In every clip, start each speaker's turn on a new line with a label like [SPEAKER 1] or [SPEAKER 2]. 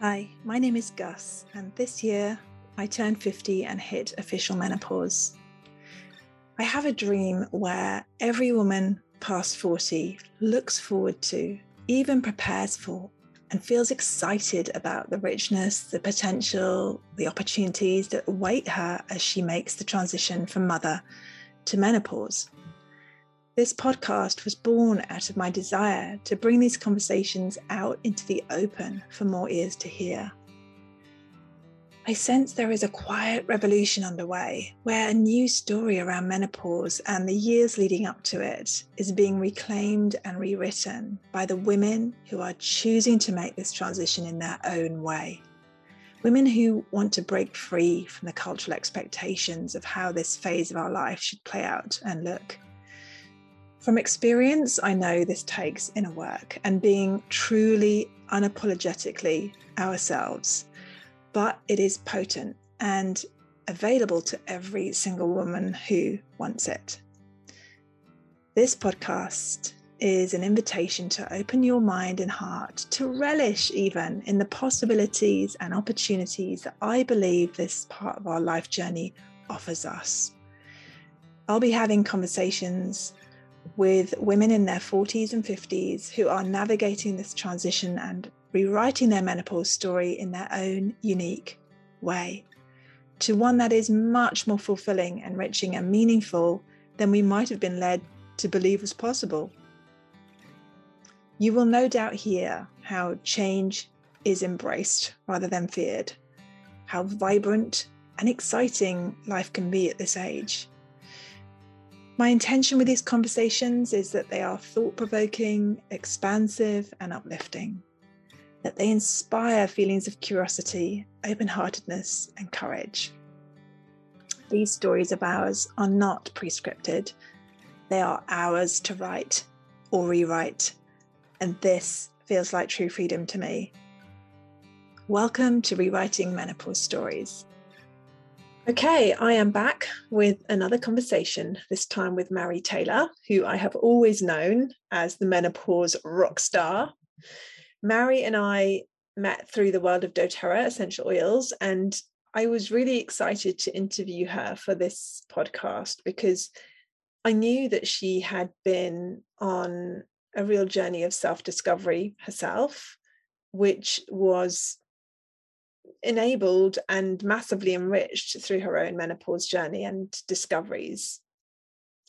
[SPEAKER 1] Hi, my name is Gus, and this year I turned 50 and hit official menopause. I have a dream where every woman past 40 looks forward to, even prepares for, and feels excited about the richness, the potential, the opportunities that await her as she makes the transition from mother to menopause. This podcast was born out of my desire to bring these conversations out into the open for more ears to hear. I sense there is a quiet revolution underway where a new story around menopause and the years leading up to it is being reclaimed and rewritten by the women who are choosing to make this transition in their own way. Women who want to break free from the cultural expectations of how this phase of our life should play out and look. From experience, I know this takes inner work and being truly unapologetically ourselves, but it is potent and available to every single woman who wants it. This podcast is an invitation to open your mind and heart, to relish even in the possibilities and opportunities that I believe this part of our life journey offers us. I'll be having conversations with women in their 40s and 50s who are navigating this transition and rewriting their menopause story in their own unique way to one that is much more fulfilling, enriching, and meaningful than we might have been led to believe was possible. You will no doubt hear how change is embraced rather than feared, how vibrant and exciting life can be at this age, my intention with these conversations is that they are thought provoking, expansive, and uplifting, that they inspire feelings of curiosity, open heartedness, and courage. These stories of ours are not prescripted, they are ours to write or rewrite, and this feels like true freedom to me. Welcome to Rewriting Menopause Stories. Okay, I am back with another conversation, this time with Mary Taylor, who I have always known as the menopause rock star. Mary and I met through the world of doTERRA essential oils, and I was really excited to interview her for this podcast because I knew that she had been on a real journey of self discovery herself, which was enabled and massively enriched through her own menopause journey and discoveries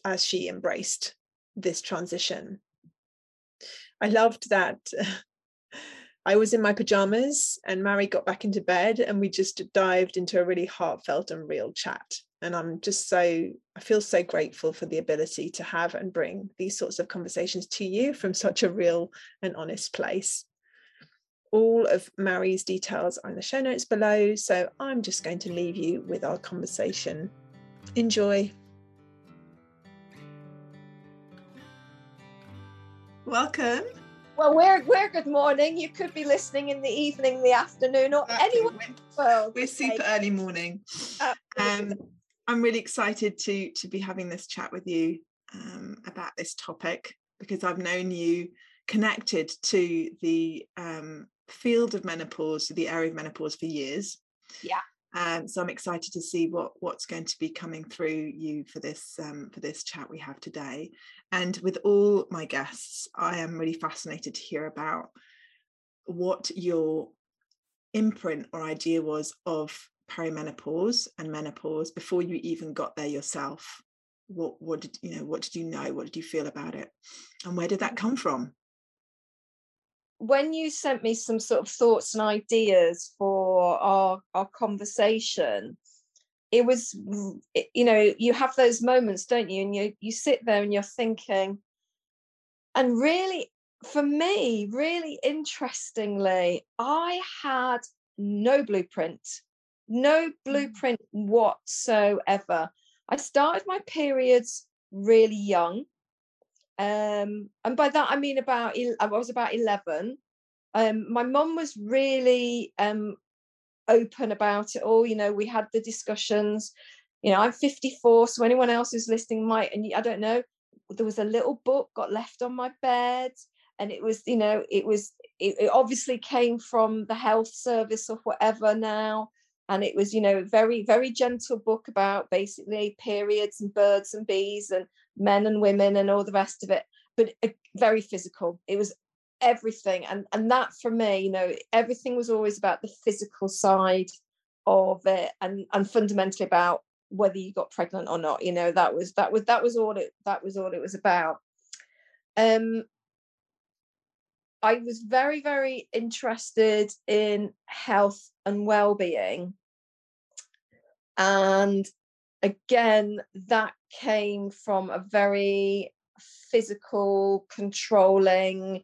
[SPEAKER 1] as she embraced this transition. I loved that I was in my pajamas and Mary got back into bed and we just dived into a really heartfelt and real chat. And I'm just so, I feel so grateful for the ability to have and bring these sorts of conversations to you from such a real and honest place. All of Mary's details are in the show notes below, so I'm just going to leave you with our conversation. Enjoy. Welcome.
[SPEAKER 2] Well, we're we're good morning. You could be listening in the evening, the afternoon, or anyone.
[SPEAKER 1] Well, we're super early morning. Um, I'm really excited to to be having this chat with you um, about this topic because I've known you connected to the um, field of menopause, the area of menopause for years.
[SPEAKER 2] Yeah.
[SPEAKER 1] Um, so I'm excited to see what what's going to be coming through you for this um, for this chat we have today. And with all my guests, I am really fascinated to hear about what your imprint or idea was of perimenopause and menopause before you even got there yourself. What what did you know? What did you know? What did you feel about it? And where did that come from?
[SPEAKER 2] When you sent me some sort of thoughts and ideas for our our conversation it was you know you have those moments don't you? And you you sit there and you're thinking and really for me really interestingly i had no blueprint no mm. blueprint whatsoever. I started my periods really young um, and by that I mean about I was about eleven. Um, my mum was really um, open about it all. You know, we had the discussions. You know, I'm 54, so anyone else who's listening might, and I don't know, there was a little book got left on my bed. and it was you know it was it, it obviously came from the health service or whatever now and it was you know very very gentle book about basically periods and birds and bees and men and women and all the rest of it but uh, very physical it was everything and and that for me you know everything was always about the physical side of it and and fundamentally about whether you got pregnant or not you know that was that was that was all it that was all it was about um I was very, very interested in health and well-being. And again, that came from a very physical, controlling,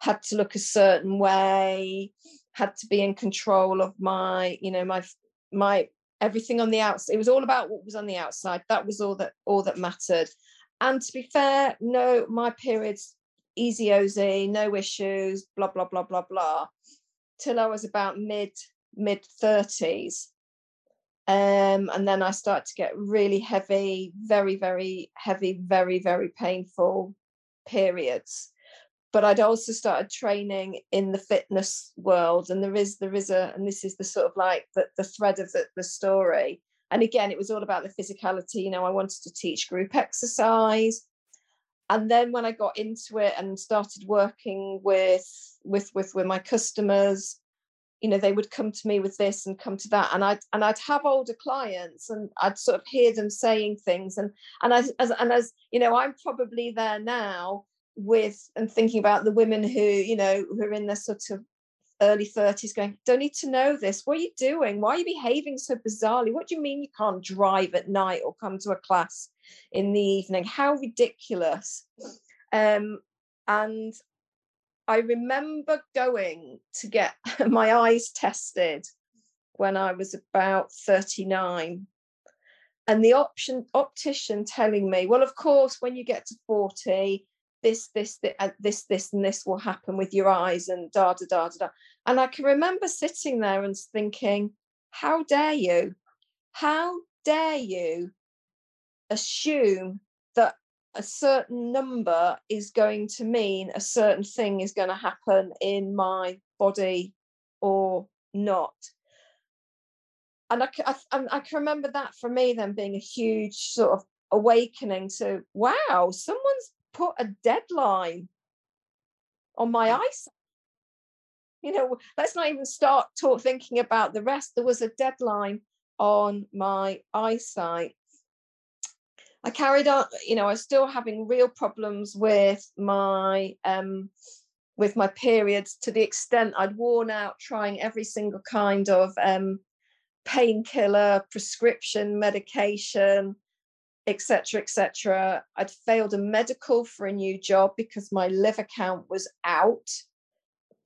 [SPEAKER 2] had to look a certain way, had to be in control of my, you know, my my everything on the outside. It was all about what was on the outside. That was all that all that mattered. And to be fair, no, my periods easy OZ, no issues, blah, blah, blah, blah, blah, till I was about mid, mid 30s. Um, and then I started to get really heavy, very, very heavy, very, very painful periods. But I'd also started training in the fitness world, and there is there is a, and this is the sort of like the, the thread of the, the story. And again, it was all about the physicality. You know, I wanted to teach group exercise and then when I got into it and started working with with with with my customers, you know, they would come to me with this and come to that, and I'd and I'd have older clients, and I'd sort of hear them saying things, and and as, as and as you know, I'm probably there now with and thinking about the women who you know who are in their sort of early 30s going don't need to know this. What are you doing? Why are you behaving so bizarrely? What do you mean you can't drive at night or come to a class in the evening? How ridiculous. Um, and i remember going to get my eyes tested when i was about 39 and the option optician telling me well of course when you get to 40 this, this, this, uh, this, this, and this will happen with your eyes, and da da da da da. And I can remember sitting there and thinking, how dare you? How dare you assume a certain number is going to mean a certain thing is going to happen in my body or not? And I, I, I can remember that for me then being a huge sort of awakening to wow, someone's put a deadline on my mm. eyesight. You know, let's not even start talk, thinking about the rest. There was a deadline on my eyesight. I carried on, you know, I was still having real problems with my um with my periods to the extent I'd worn out trying every single kind of um painkiller, prescription medication, etc etc i'd failed a medical for a new job because my liver count was out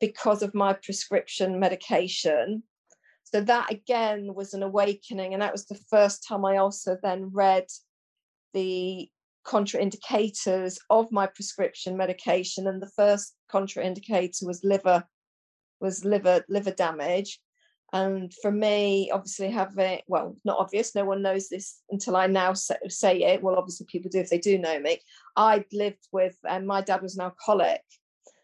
[SPEAKER 2] because of my prescription medication. So that again was an awakening and that was the first time i also then read the contraindicators of my prescription medication and the first contraindicator was liver was liver liver damage and for me, obviously, having well, not obvious, no one knows this until I now say, it. Well, obviously, people do if they do know me. I lived with, and my dad was an alcoholic.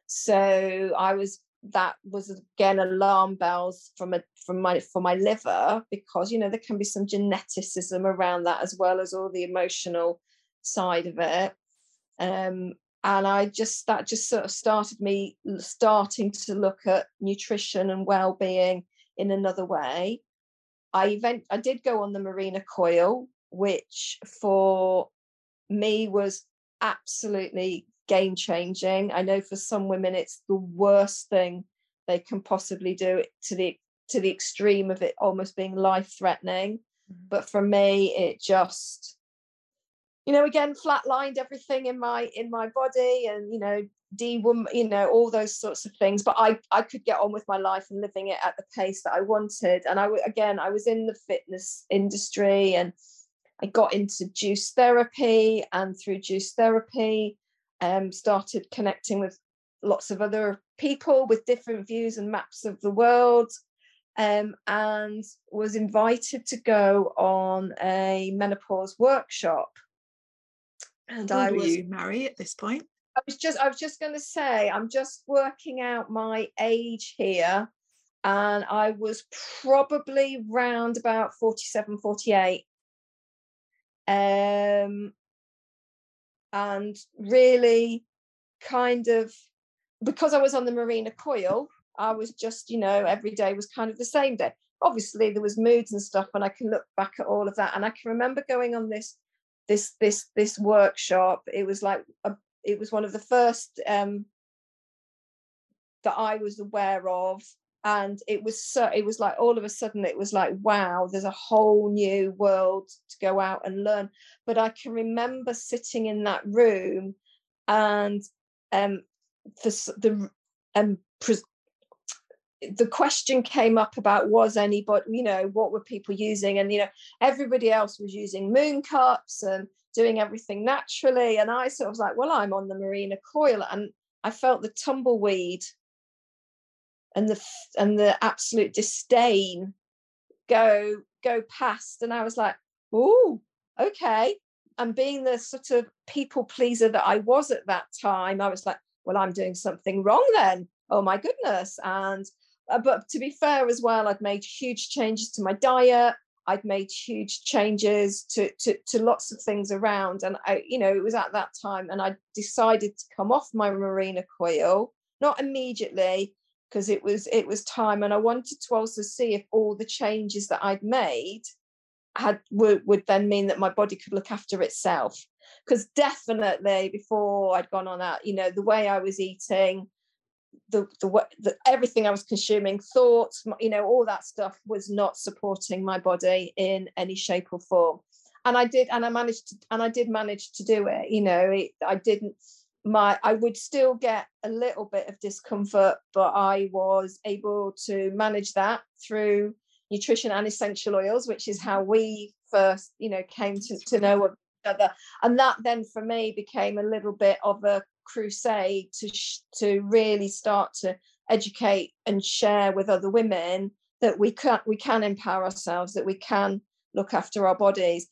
[SPEAKER 2] So I was that was again alarm bells from a from my for my liver because you know there can be some geneticism around that as well as all the emotional side of it um, and i just that just sort of started me starting to look at nutrition and well-being in another way. I event I did go on the Mirena coil, which for me was absolutely game changing. I know for some women it's the worst thing they can possibly do to the to the extreme of it almost being life threatening. Mm-hmm. But for me, it just you know again flatlined everything in my in my body and you know D woman, you know, all those sorts of things. But I, I could get on with my life and living it at the pace that I wanted. And I, again, I was in the fitness industry and I got into juice therapy. And through juice therapy, um, started connecting with lots of other people with different views and maps of the world. Um, and was invited to go on a menopause workshop.
[SPEAKER 1] And How I was you, Mary, at this point.
[SPEAKER 2] I was just I was just going to say I'm just working out my age here and I was probably round about 47 48 um and really kind of because I was on the Mirena coil I was just you know every day was kind of the same day. Obviously there was moods and stuff and I can look back at all of that and I can remember going on this this this this workshop. It was like a, it was one of the first um that I was aware of and it was so it was like all of a sudden it was like wow there's a whole new world to go out and learn. But i can remember sitting in that room and um the the um the question came up about was anybody you know what were people using? And you know everybody else was using moon cups and doing everything naturally. And i sort of was like well i'm on the Mirena coil. And i felt the tumbleweed and the and the absolute disdain go go past and i was like oh okay. And being the sort of people pleaser that i was at that time i was like well i'm doing something wrong then. Oh my goodness. And uh, but to be fair as well i'd made huge changes to my diet. I'd made huge changes to, to to lots of things around and i you know it was at that time and i decided to come off my Mirena coil not immediately because it was it was time and i wanted to also see if all the changes that i'd made had would, would then mean that my body could look after itself. Because definitely before i'd gone on that you know the way i was eating the, the the everything i was consuming thoughts you know all that stuff was not supporting my body in any shape or form. And i did and i managed to and i did manage to do it you know it, i didn't my I would still get a little bit of discomfort, but I was able to manage that through nutrition and essential oils, which is how we first, you know, came to, to know each other. And that then for me became a little bit of a crusade to to really start to educate and share with other women that we can we can empower ourselves, that we can look after our bodies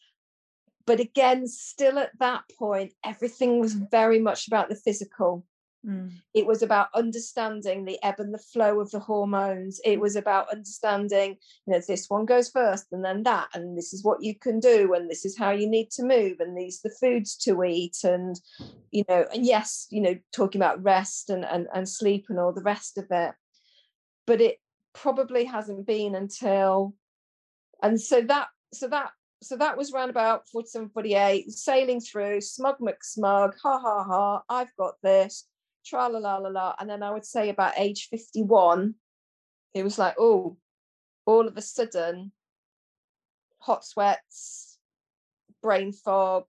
[SPEAKER 2] but again still at that point everything was very much about the physical. Mm. it was about understanding the ebb and the flow of the hormones. It was about understanding you know this one goes first and then that and this is what you can do and this is how you need to move and these the foods to eat and you know and yes you know talking about rest and and, and sleep and all the rest of it. But it probably hasn't been until and so that so that so that was around about 47, 48, sailing through, smug McSmug, ha ha ha, I've got this, tra la la la la. And then I would say about age 51, it was like, oh, all of a sudden, hot sweats, brain fog,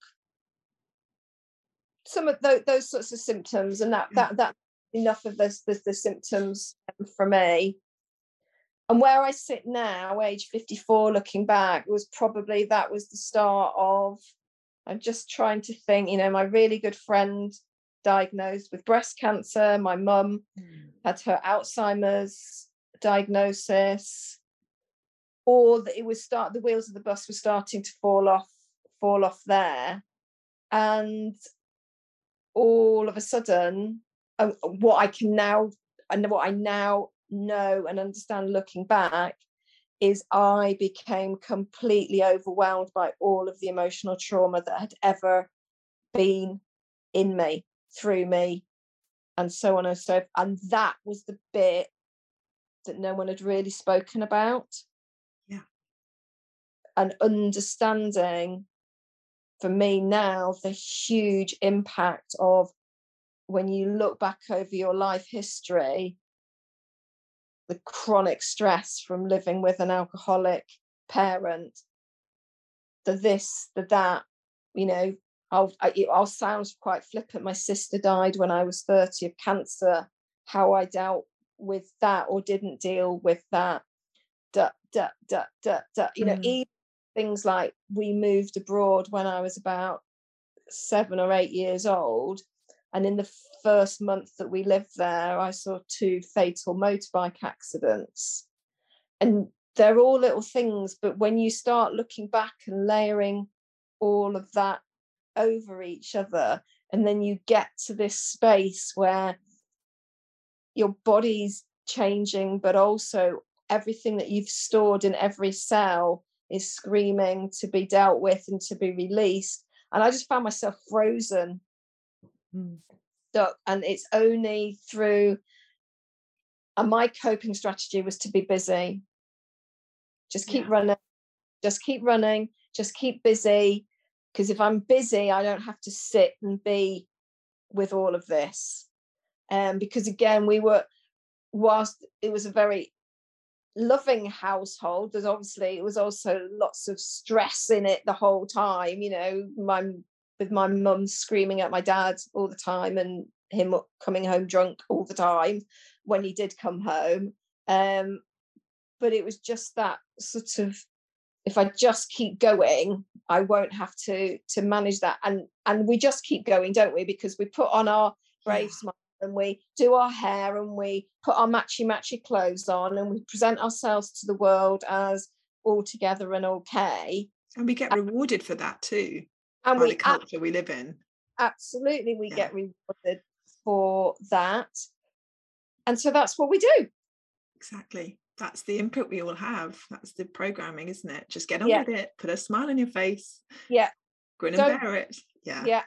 [SPEAKER 2] some of those, those sorts of symptoms, and that mm. that that enough of this the, the symptoms for me and where I sit now, age 54, looking back, was probably that was the start of. I'm just trying to think, you know, my really good friend diagnosed with breast cancer, my mum mm. had her Alzheimer's diagnosis, or that it was start the wheels of the bus were starting to fall off, fall off there. And all of a sudden, uh, what I can now and what I now know and understand looking back is I became completely overwhelmed by all of the emotional trauma that had ever been in me, through me, and so on and so forth. And that was the bit that no one had really spoken about.
[SPEAKER 1] Yeah.
[SPEAKER 2] And understanding for me now the huge impact of when you look back over your life history the chronic stress from living with an alcoholic parent, the this, the that, you know, I'll, I, will i will sound quite flippant. My sister died when I was 30 of cancer. How I dealt with that or didn't deal with that. Da, da, da, da, da. You know, mm. even things like we moved abroad when I was about seven or eight years old. And in the first month that we lived there, I saw two fatal motorbike accidents. And they're all little things, but when you start looking back and layering all of that over each other, and then you get to this space where your body's changing but also everything that you've stored in every cell is screaming to be dealt with and to be released and i just found myself frozen mm. and it's only through and my coping strategy was to be busy just keep yeah. running just keep running just keep busy because if i'm busy i don't have to sit and be with all of this um because again we were whilst it was a very loving household there's obviously it was also lots of stress in it the whole time you know my with my mum screaming at my dad all the time and him coming home drunk all the time when he did come home um but it was just that sort of if i just keep going i won't have to to manage that and and we just keep going don't we because we put on our brave smile and we do our hair and we put our matchy matchy clothes on and we present ourselves to the world as all together and okay.
[SPEAKER 1] And we get rewarded for that too. And we, the culture ab- we live in.
[SPEAKER 2] Absolutely, we yeah. get rewarded for that. And so that's what we do.
[SPEAKER 1] Exactly. That's the input we all have. That's the programming, isn't it? Just get on yeah. with it, put a smile on your face.
[SPEAKER 2] Yeah.
[SPEAKER 1] Grin and Don't, bear it. Yeah.
[SPEAKER 2] Yeah,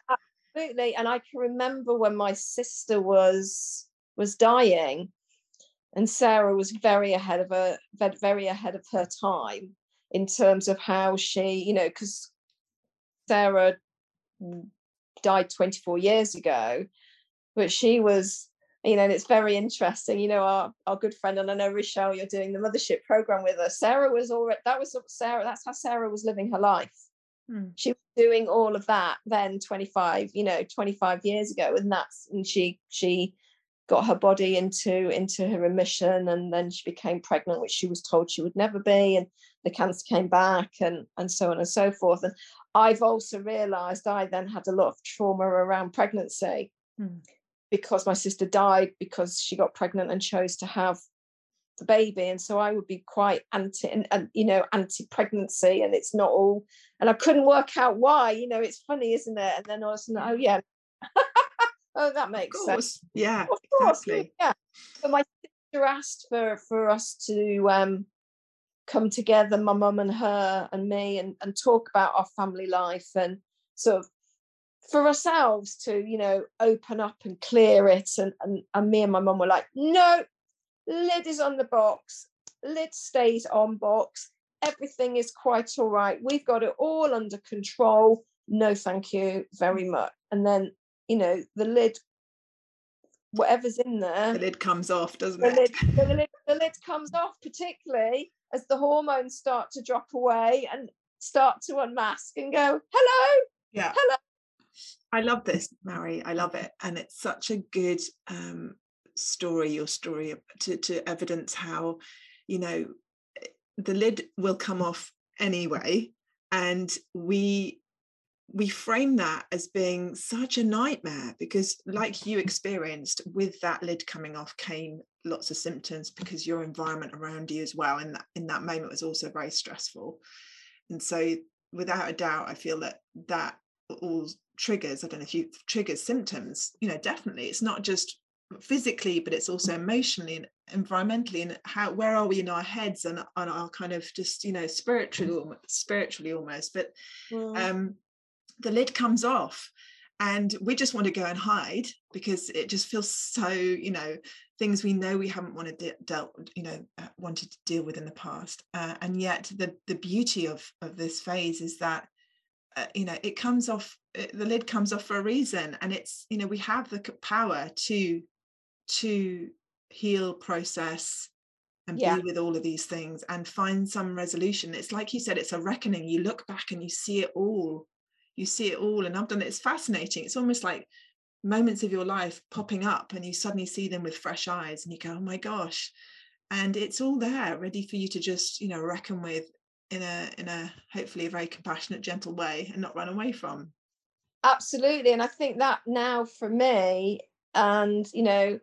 [SPEAKER 2] absolutely and i can remember when my sister was was dying and sarah was very ahead of her very ahead of her time in terms of how she you know because sarah died 24 years ago but she was you know and it's very interesting you know our, our good friend and i know rochelle you're doing the mothership program with us sarah was already that was sarah that's how sarah was living her life Hmm. She was doing all of that then 25, you know, 25 years ago. And that's and she she got her body into into her remission and then she became pregnant, which she was told she would never be. And the cancer came back and and so on and so forth. And I've also realized I then had a lot of trauma around pregnancy. Hmm. Because my sister died because she got pregnant and chose to have the baby and so i would be quite anti and, and, you know anti-pregnancy and it's not all and i couldn't work out why you know it's funny isn't it and then i was like oh yeah oh that makes sense
[SPEAKER 1] yeah of course exactly.
[SPEAKER 2] yeah but my sister asked for for us to um come together my mum and her and me and, and talk about our family life and sort of for ourselves to you know open up and clear it and and, and me and my mum were like no lid is on the box, lid stays on box, everything is quite all right. We've got it all under control. No, thank you very mm. much. And then, you know, the lid, whatever's in there,
[SPEAKER 1] the lid comes off, doesn't
[SPEAKER 2] the
[SPEAKER 1] it?
[SPEAKER 2] Lid, the, lid, the lid comes off, particularly as the hormones start to drop away and start to unmask and go, hello,
[SPEAKER 1] yeah,
[SPEAKER 2] hello.
[SPEAKER 1] I love this, Mary. I love it. And it's such a good um, story your story to, to evidence how you know the lid will come off anyway and we we frame that as being such a nightmare because like you experienced with that lid coming off came lots of symptoms because your environment around you as well in that in that moment was also very stressful. And so without a doubt i feel that that all triggers i don't know if you triggers symptoms you know definitely. It's not just physically but it's also emotionally and environmentally and how where are we in our heads and on our kind of just you know spiritually spiritually almost. But mm. um the lid comes off and we just want to go and hide because it just feels so you know things we know we haven't wanted to dealt you know uh, wanted to deal with in the past. Uh, and yet the the beauty of of this phase is that uh, you know it comes off it, the lid comes off for a reason and it's you know we have the power to to heal process and yeah. be with all of these things and find some resolution. It's like you said it's a reckoning. You look back and you see it all you see it all and i've done it. It's fascinating. It's almost like moments of your life popping up and you suddenly see them with fresh eyes and you go oh my gosh. And it's all there ready for you to just you know reckon with in a in a hopefully a very compassionate gentle way and not run away from.
[SPEAKER 2] Absolutely and i think that now for me and you know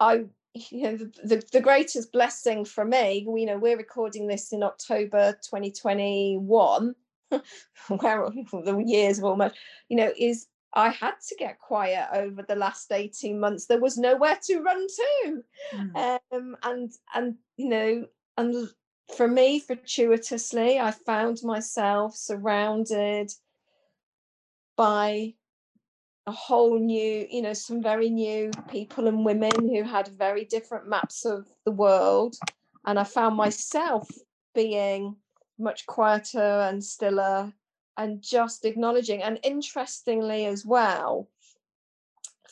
[SPEAKER 2] I you know the, the, the, greatest blessing for me you know we're recording this in october 2021 where the years of almost you know is I had to get quiet over the last 18 months. There was nowhere to run to. Mm. Um, and and you know, and for me, fortuitously, I found myself surrounded by a whole new, you know, some very new people and women who had very different maps of the world. And I found myself being much quieter and stiller and just acknowledging. And interestingly, as well,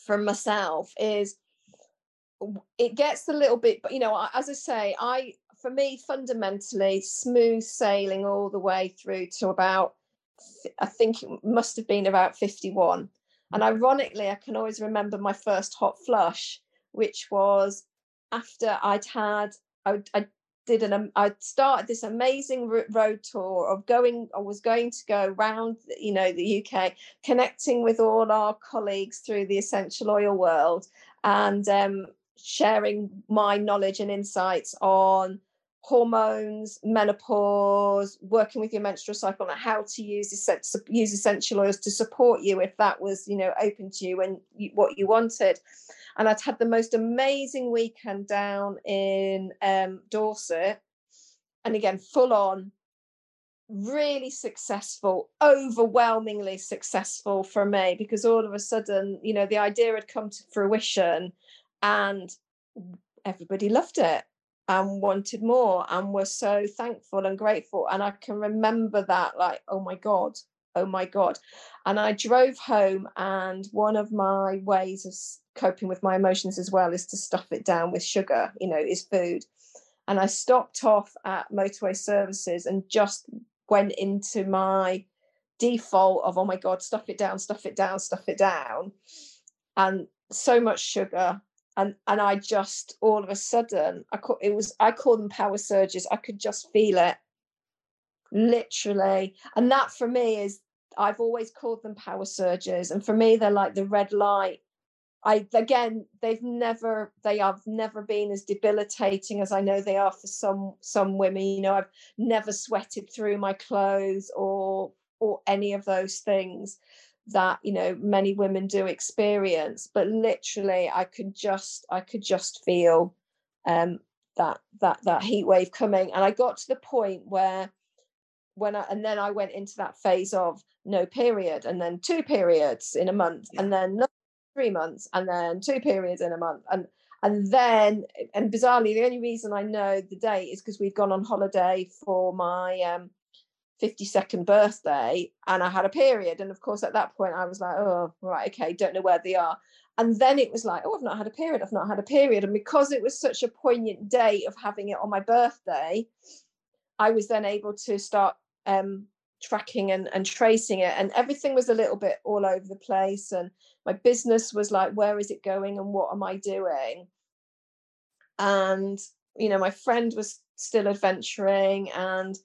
[SPEAKER 2] for myself, is it gets a little bit, but you know, as I say, I for me fundamentally smooth sailing all the way through to about I think it must have been about 51 and mm. ironically, I can always remember my first hot flush, which was after I'd had, I, I did an, I started this amazing road tour of going, I was going to go around, you know, the UK, connecting with all our colleagues through the essential oil world and um, sharing my knowledge and insights on hormones, menopause, working with your menstrual cycle, and how to use use essential oils to support you if that was you know open to you and you, what you wanted. And I'd had the most amazing weekend down in um, Dorset, and again full on, really successful, overwhelmingly successful for me because all of a sudden you know the idea had come to fruition, and everybody loved it and wanted more and were so thankful and grateful. And I can remember that, like, oh my God, oh my God. And I drove home, and one of my ways of coping with my emotions as well is to stuff it down with sugar, you know, is food. And I stopped off at motorway services and just went into my default of, oh my God, stuff it down, stuff it down, stuff it down. And so much sugar, and and I just all of a sudden I call, it was I call them power surges. I could just feel it, literally, and that for me is I've always called them power surges, and for me they're like the red light. I again they've never they have never been as debilitating as I know they are for some some women. You know I've never sweated through my clothes or or any of those things that you know many women do experience but literally i could just i could just feel um that that that heat wave coming. And i got to the point where when i and then i went into that phase of no period and then two periods in a month and then three months and then two periods in a month. And and then and bizarrely the only reason i know the date is because we'd gone on holiday for my um 52nd birthday and I had a period. And of course, at that point, I was like, oh, right, okay, don't know where they are. And then it was like, oh, I've not had a period. I've not had a period. And because it was such a poignant day of having it on my birthday, I was then able to start um, tracking and, and tracing it. And everything was a little bit all over the place. And my business was like, where is it going and what am I doing? And, you know, my friend was still adventuring and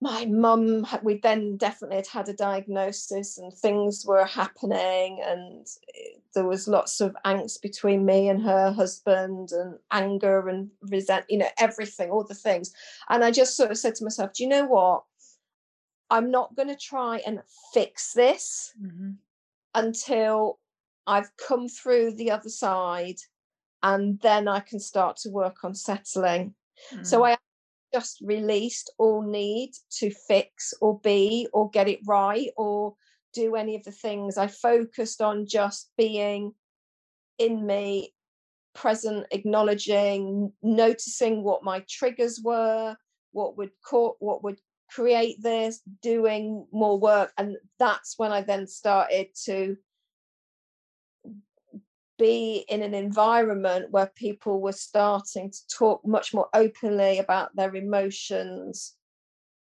[SPEAKER 2] my mum we then definitely had had a diagnosis and things were happening and eh, there was lots of angst between me and her husband and anger and resent you know everything all the things and i just sort of said to myself do you know what i'm not going to try and fix this mm-hmm. until i've come through the other side and then i can start to work on settling mm-hmm. so mm. i just released all need to fix or be or get it right or do any of the things. I focused on just being in me, present, acknowledging, noticing what my triggers were, what would what would create this, doing more work. And that's when I then started to be in an environment where people were starting to talk much more openly about their emotions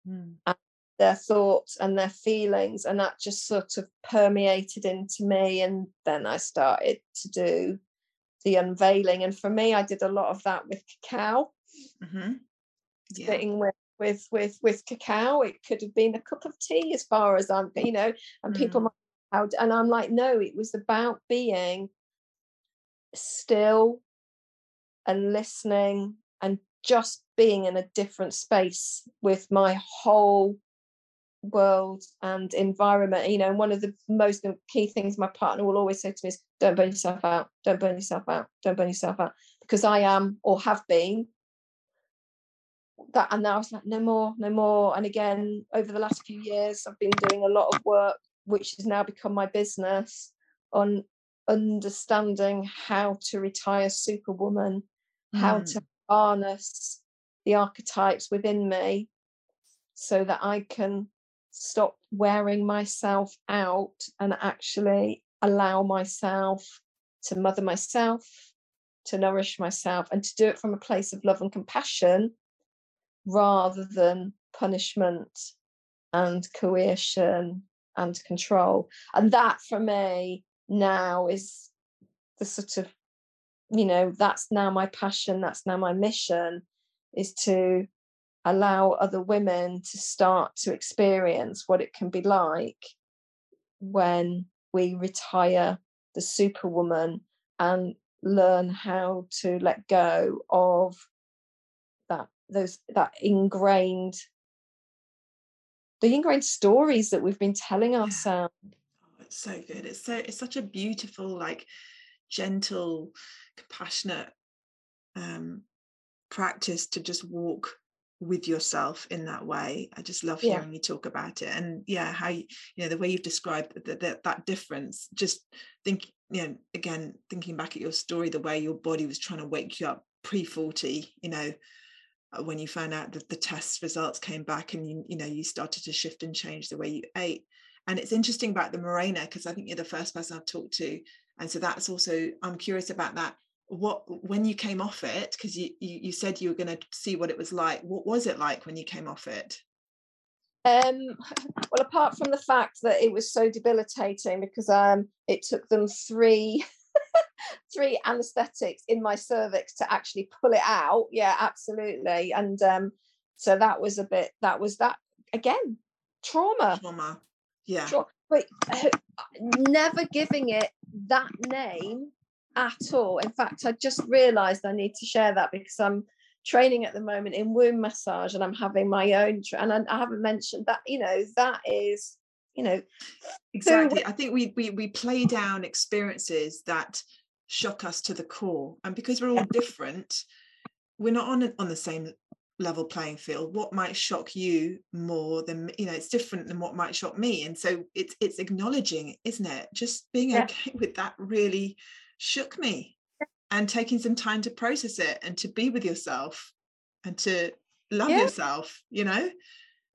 [SPEAKER 2] mm. and their thoughts and their feelings and that just sort of permeated into me and then i started to do the unveiling and for me i did a lot of that with cacao mm-hmm. yeah. sitting with with with with cacao it could have been a cup of tea as far as i'm you know and mm. people might and i'm like no it was about being still and listening and just being in a different space with my whole world and environment you know one of the most key things my partner will always say to me is don't burn yourself out don't burn yourself out don't burn yourself out because i am or have been that and now i was like no more no more and again over the last few years i've been doing a lot of work which has now become my business on understanding how to retire superwoman mm. how to mm. harness the archetypes within me so that i can stop wearing myself out and actually allow myself to mother myself, to nourish myself, and to do it from a place of love and compassion rather than punishment and coercion and control. And that for me now is the sort of, you know, that's now my passion, that's now my mission is to allow other women to start to experience what it can be like when we retire the superwoman and learn how to let go of that those that ingrained the ingrained stories that we've been telling ourselves.
[SPEAKER 1] oh, it's so good. It's so it's such a beautiful like gentle compassionate um practice to just walk with yourself in that way. I just love hearing yeah. you talk about it. And yeah how you, you know the way you've described that, that that difference just think you know again thinking back at your story the way your body was trying to wake you up pre 40 you know uh, when you found out that the test results came back and you you know you started to shift and change the way you ate and it's interesting about the Mirena because i think you're the first person i've talked to. And so that's also i'm curious about that. What when you came off it because you, you, you said you were going to see what it was like. What was it like when you came off it?
[SPEAKER 2] Um well apart from the fact that it was so debilitating because um it took them three three anesthetics in my cervix to actually pull it out. Yeah absolutely. And um so that was a bit that was that again trauma.
[SPEAKER 1] Trauma yeah
[SPEAKER 2] Tra- but never giving it that name at all. In fact, I just realized I need to share that because I'm training at the moment in womb massage and I'm having my own, tra- and I, I haven't mentioned that, you know, that is, you know,
[SPEAKER 1] exactly. I think we, we, we play down experiences that shock us to the core. And because we're all different, we're not on, on the same level playing field what might shock you more than you know it's different than what might shock me and so it's it's acknowledging isn't it just being yeah. okay with that really shook me and taking some time to process it and to be with yourself and to love yeah. yourself you know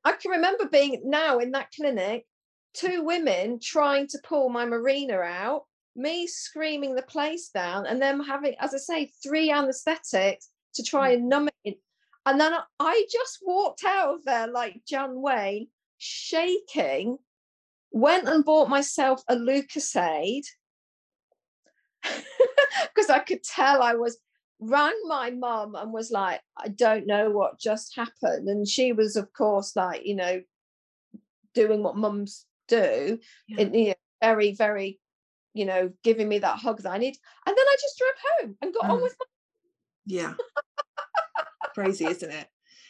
[SPEAKER 2] i can remember being now in that clinic two women trying to pull my Mirena out me screaming the place down and them having as i say three anesthetics to try mm. and numb it and then i just walked out of there like John Wayne shaking went and bought myself a Lucozade because I could tell I was rang my mum and was like, I don't know what just happened. And she was, of course, like, you know, doing what mums do, yeah. in, you know, very, very, you know, giving me that hug that I need. And then I just drove home and got on mm. with my
[SPEAKER 1] Yeah. Crazy, isn't it?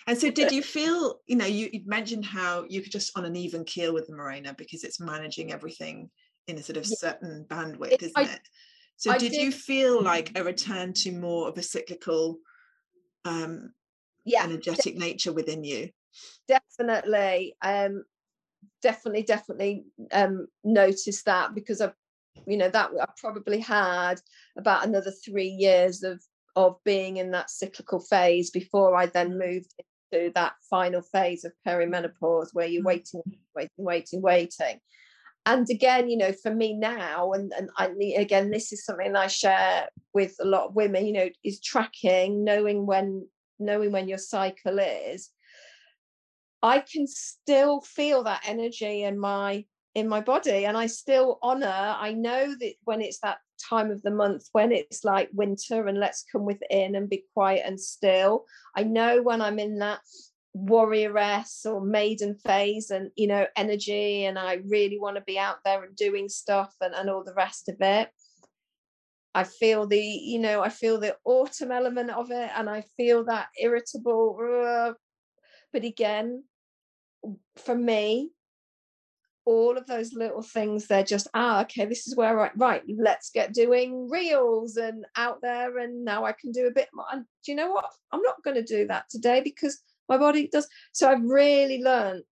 [SPEAKER 1] And so did you feel, you know, you, you mentioned how you could just on an even keel with the Mirena because it's managing everything in a sort of certain bandwidth, it, isn't I, it? So did, did, you feel like a return to more of a cyclical um yeah energetic nature within you?
[SPEAKER 2] Definitely. Um definitely, definitely um noticed that because I've you know that I probably had about another three years of of being in that cyclical phase before I then mm. moved into that final phase of perimenopause where you're mm. waiting, waiting, waiting, waiting and again you know for me now and and I, again this is something i share with a lot of women you know is tracking knowing when knowing when your cycle is i can still feel that energy in my in my body and i still honor i know that when it's that time of the month when it's like winter and let's come within and be quiet and still. I know when i'm in that warrioress or maiden phase and you know energy and i really want to be out there and doing stuff and, and all the rest of it i feel the you know i feel the autumn element of it and i feel that irritable but again for me all of those little things they're just ah okay this is where i right let's get doing reels and out there and now i can do a bit more and do you know what i'm not going to do that today because my body does so i've really learned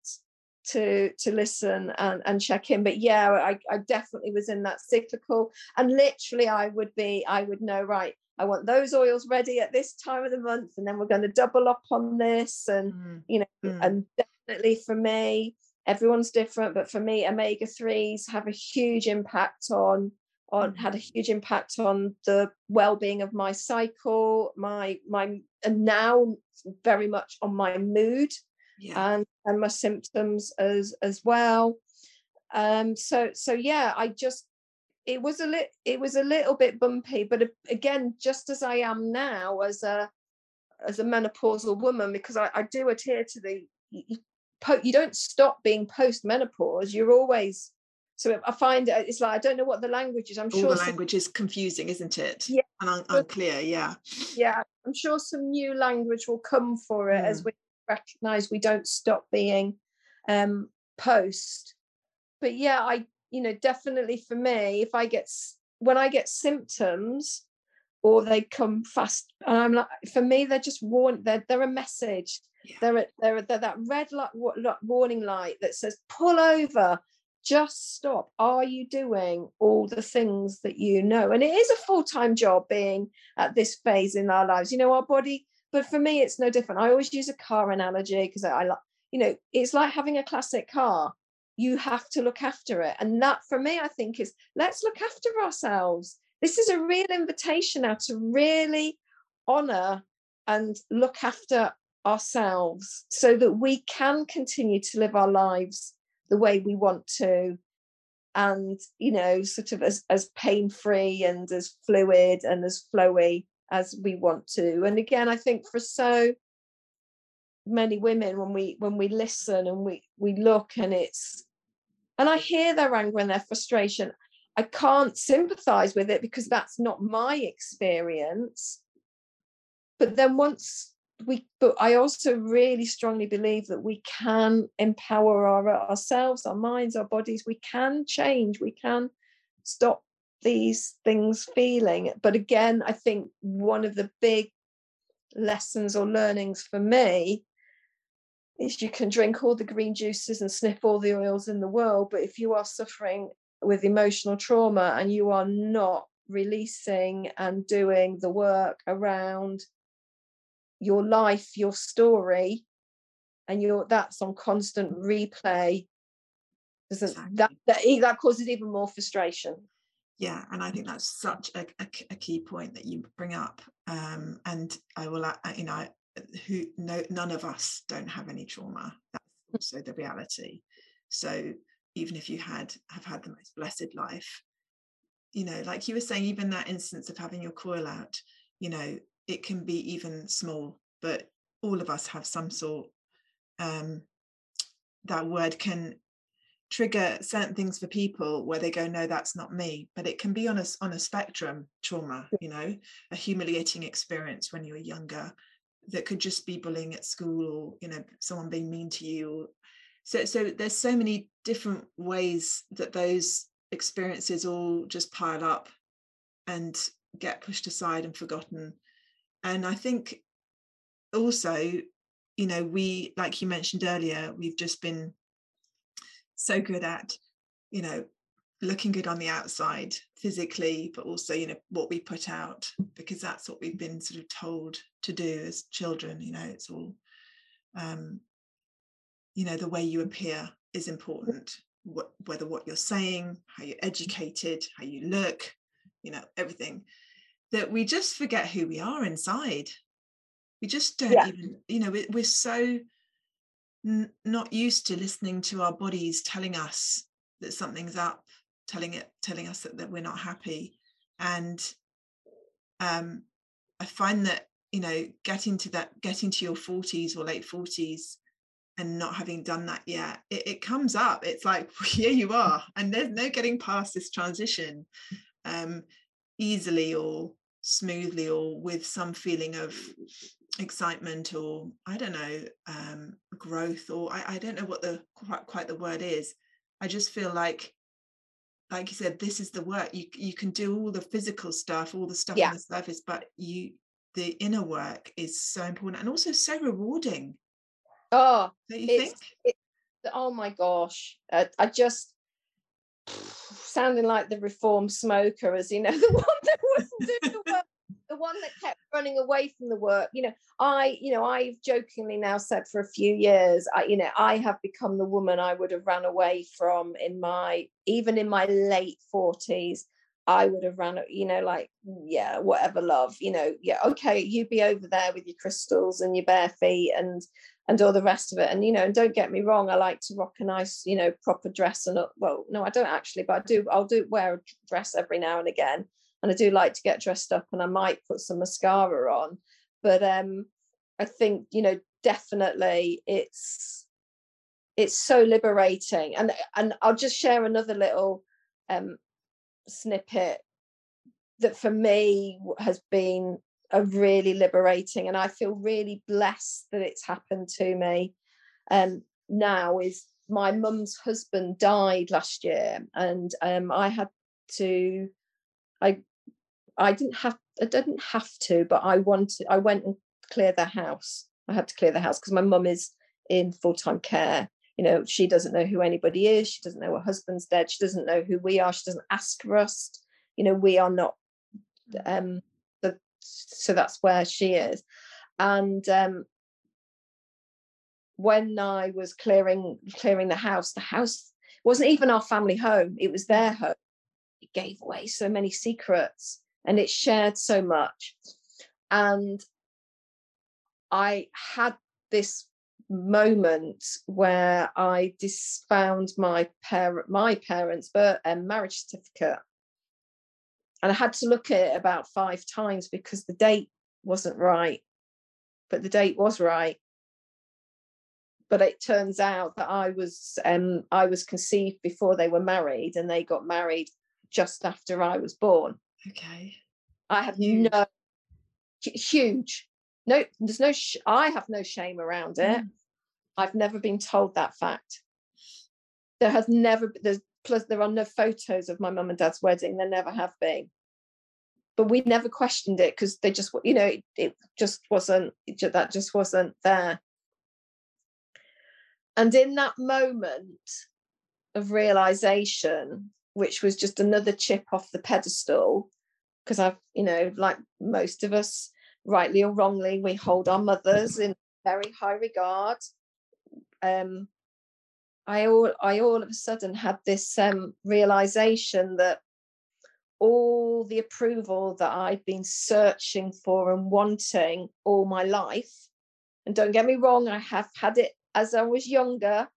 [SPEAKER 2] to to listen and, and check in but yeah I, I definitely was in that cyclical and literally i would be i would know right i want those oils ready at this time of the month and then we're going to double up on this and mm. you know mm. and definitely for me everyone's different but for me omega 3s have a huge impact on on had a huge impact on the well-being of my cycle my my and now very much on my mood yeah. and and my symptoms as as well um so so yeah i just it was a little it was a little bit bumpy but again just as i am now as a as a menopausal woman because i, I do adhere to the you, you don't stop being post menopause you're always so I find it's like I don't know what the language is. I'm
[SPEAKER 1] All
[SPEAKER 2] sure
[SPEAKER 1] the language some, is confusing, isn't it?
[SPEAKER 2] Yeah,
[SPEAKER 1] and un- unclear. Yeah,
[SPEAKER 2] yeah. I'm sure some new language will come for it mm. as we recognize we don't stop being um, post. But yeah, I you know definitely for me, if I get when I get symptoms or they come fast, and I'm like, for me, they're just warn. They're they're a message. Yeah. They're, a, they're, they're that red light, warning light that says pull over just stop are you doing all the things that you know and it is a full-time job being at this phase in our lives you know our body but for me it's no different i always use a car analogy because i like you know it's like having a classic car you have to look after it and that for me i think is let's look after ourselves this is a real invitation now to really honor and look after ourselves so that we can continue to live our lives the way we want to and you know sort of as, as pain free and as fluid and as flowy as we want to. And again i think for so many women when we when we listen and we we look and it's and i hear their anger and their frustration i can't sympathize with it because that's not my experience. But then once we but i also really strongly believe that we can empower our, ourselves our minds our bodies. We can change. We can stop these things feeling. But again i think one of the big lessons or learnings for me is you can drink all the green juices and sniff all the oils in the world but if you are suffering with emotional trauma and you are not releasing and doing the work around your life, your story, and your that's on constant replay. Doesn't exactly. that, that that causes even more frustration?
[SPEAKER 1] Yeah, and I think that's such a, a, a key point that you bring up. Um, and I will, uh, you know, who no, none of us don't have any trauma. That's also the reality. So even if you had have had the most blessed life, you know, like you were saying, even that instance of having your coil out, you know, it can be even small, but all of us have some sort. Um, that word can trigger certain things for people where they go, no, that's not me. But it can be on a on a spectrum trauma, you know, a humiliating experience when you were younger that could just be bullying at school or you know someone being mean to you or so so there's so many different ways that those experiences all just pile up and get pushed aside and forgotten. And i think also you know we like you mentioned earlier we've just been so good at you know looking good on the outside physically but also you know what we put out because that's what we've been sort of told to do as children you know it's all um you know the way you appear is important what, whether what you're saying how you're educated how you look you know everything that we just forget who we are inside. We just don't yeah. even, you know, we're so n- not used to listening to our bodies telling us that something's up, telling it, telling us that, that we're not happy. And um, I find that, you know, getting to that, getting to your 40s or late 40s and not having done that yet, it, it comes up. It's like, here you are. And there's no getting past this transition. Um, easily or smoothly or with some feeling of excitement or I don't know um, growth or I, I don't know what the quite, quite the word is I just feel like like you said, this is the work. You you can do all the physical stuff, all the stuff yeah. on the surface, but you the inner work is so important and also so rewarding.
[SPEAKER 2] Oh, don't you think? It, oh my gosh. I, I just sounding like the reformed smoker, as you know, the one that wouldn't do the work the one that kept running away from the work you know i you know i've jokingly now said for a few years i you know i have become the woman i would have ran away from in my even in my late 40s i would have ran you know like mm, yeah whatever love you know yeah okay you be over there with your crystals and your bare feet and and all the rest of it. And you know and don't get me wrong i like to rock a nice you know proper dress and well no i don't actually but i do i'll do wear a dress every now and again. And I do like to get dressed up and I might put some mascara on. But um I think you know definitely it's it's so liberating. And and I'll just share another little um snippet that for me has been a really liberating and I feel really blessed that it's happened to me um now is my mum's husband died last year and um I had to I I didn't have I didn't have to, but I wanted I went and cleared the house. I had to clear the house because my mum is in full-time care. You know, she doesn't know who anybody is, she doesn't know her husband's dead, she doesn't know who we are, she doesn't ask for us. You know, we are not um the so that's where she is. And um when I was clearing clearing the house, the house wasn't even our family home, it was their home. It gave away so many secrets and it shared so much. And I had this moment where I dis- found my parent, my parents' birth and um, marriage certificate, and I had to look at it about five times because the date wasn't right, but the date was right. But it turns out that I was um, I was conceived before they were married, and they got married just after I was born.
[SPEAKER 1] Okay.
[SPEAKER 2] I have huge. no huge. No, there's no. Sh- I have no shame around it. Mm. I've never been told that fact. There has never. There's plus there are no photos of my mum and dad's wedding. There never have been. But we never questioned it because they just, you know, it, it just wasn't. It, that just wasn't there. And in that moment of realization, which was just another chip off the pedestal, because I've, you know, like most of us, rightly or wrongly, we hold our mothers in very high regard. Um, I all I all of a sudden had this um, realization that all the approval that I'd been searching for and wanting all my life, and don't get me wrong, I have had it as I was younger.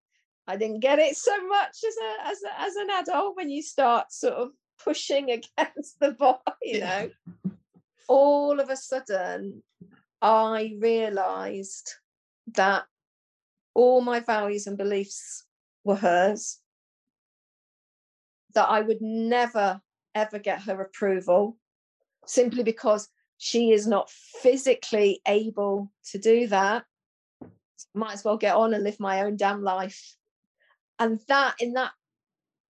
[SPEAKER 2] I didn't get it so much as a as a, as an adult when you start sort of pushing against the bar, you know. All of a sudden, I realized that all my values and beliefs were hers, that I would never, ever get her approval simply because she is not physically able to do that. Might as well get on and live my own damn life. And that, in that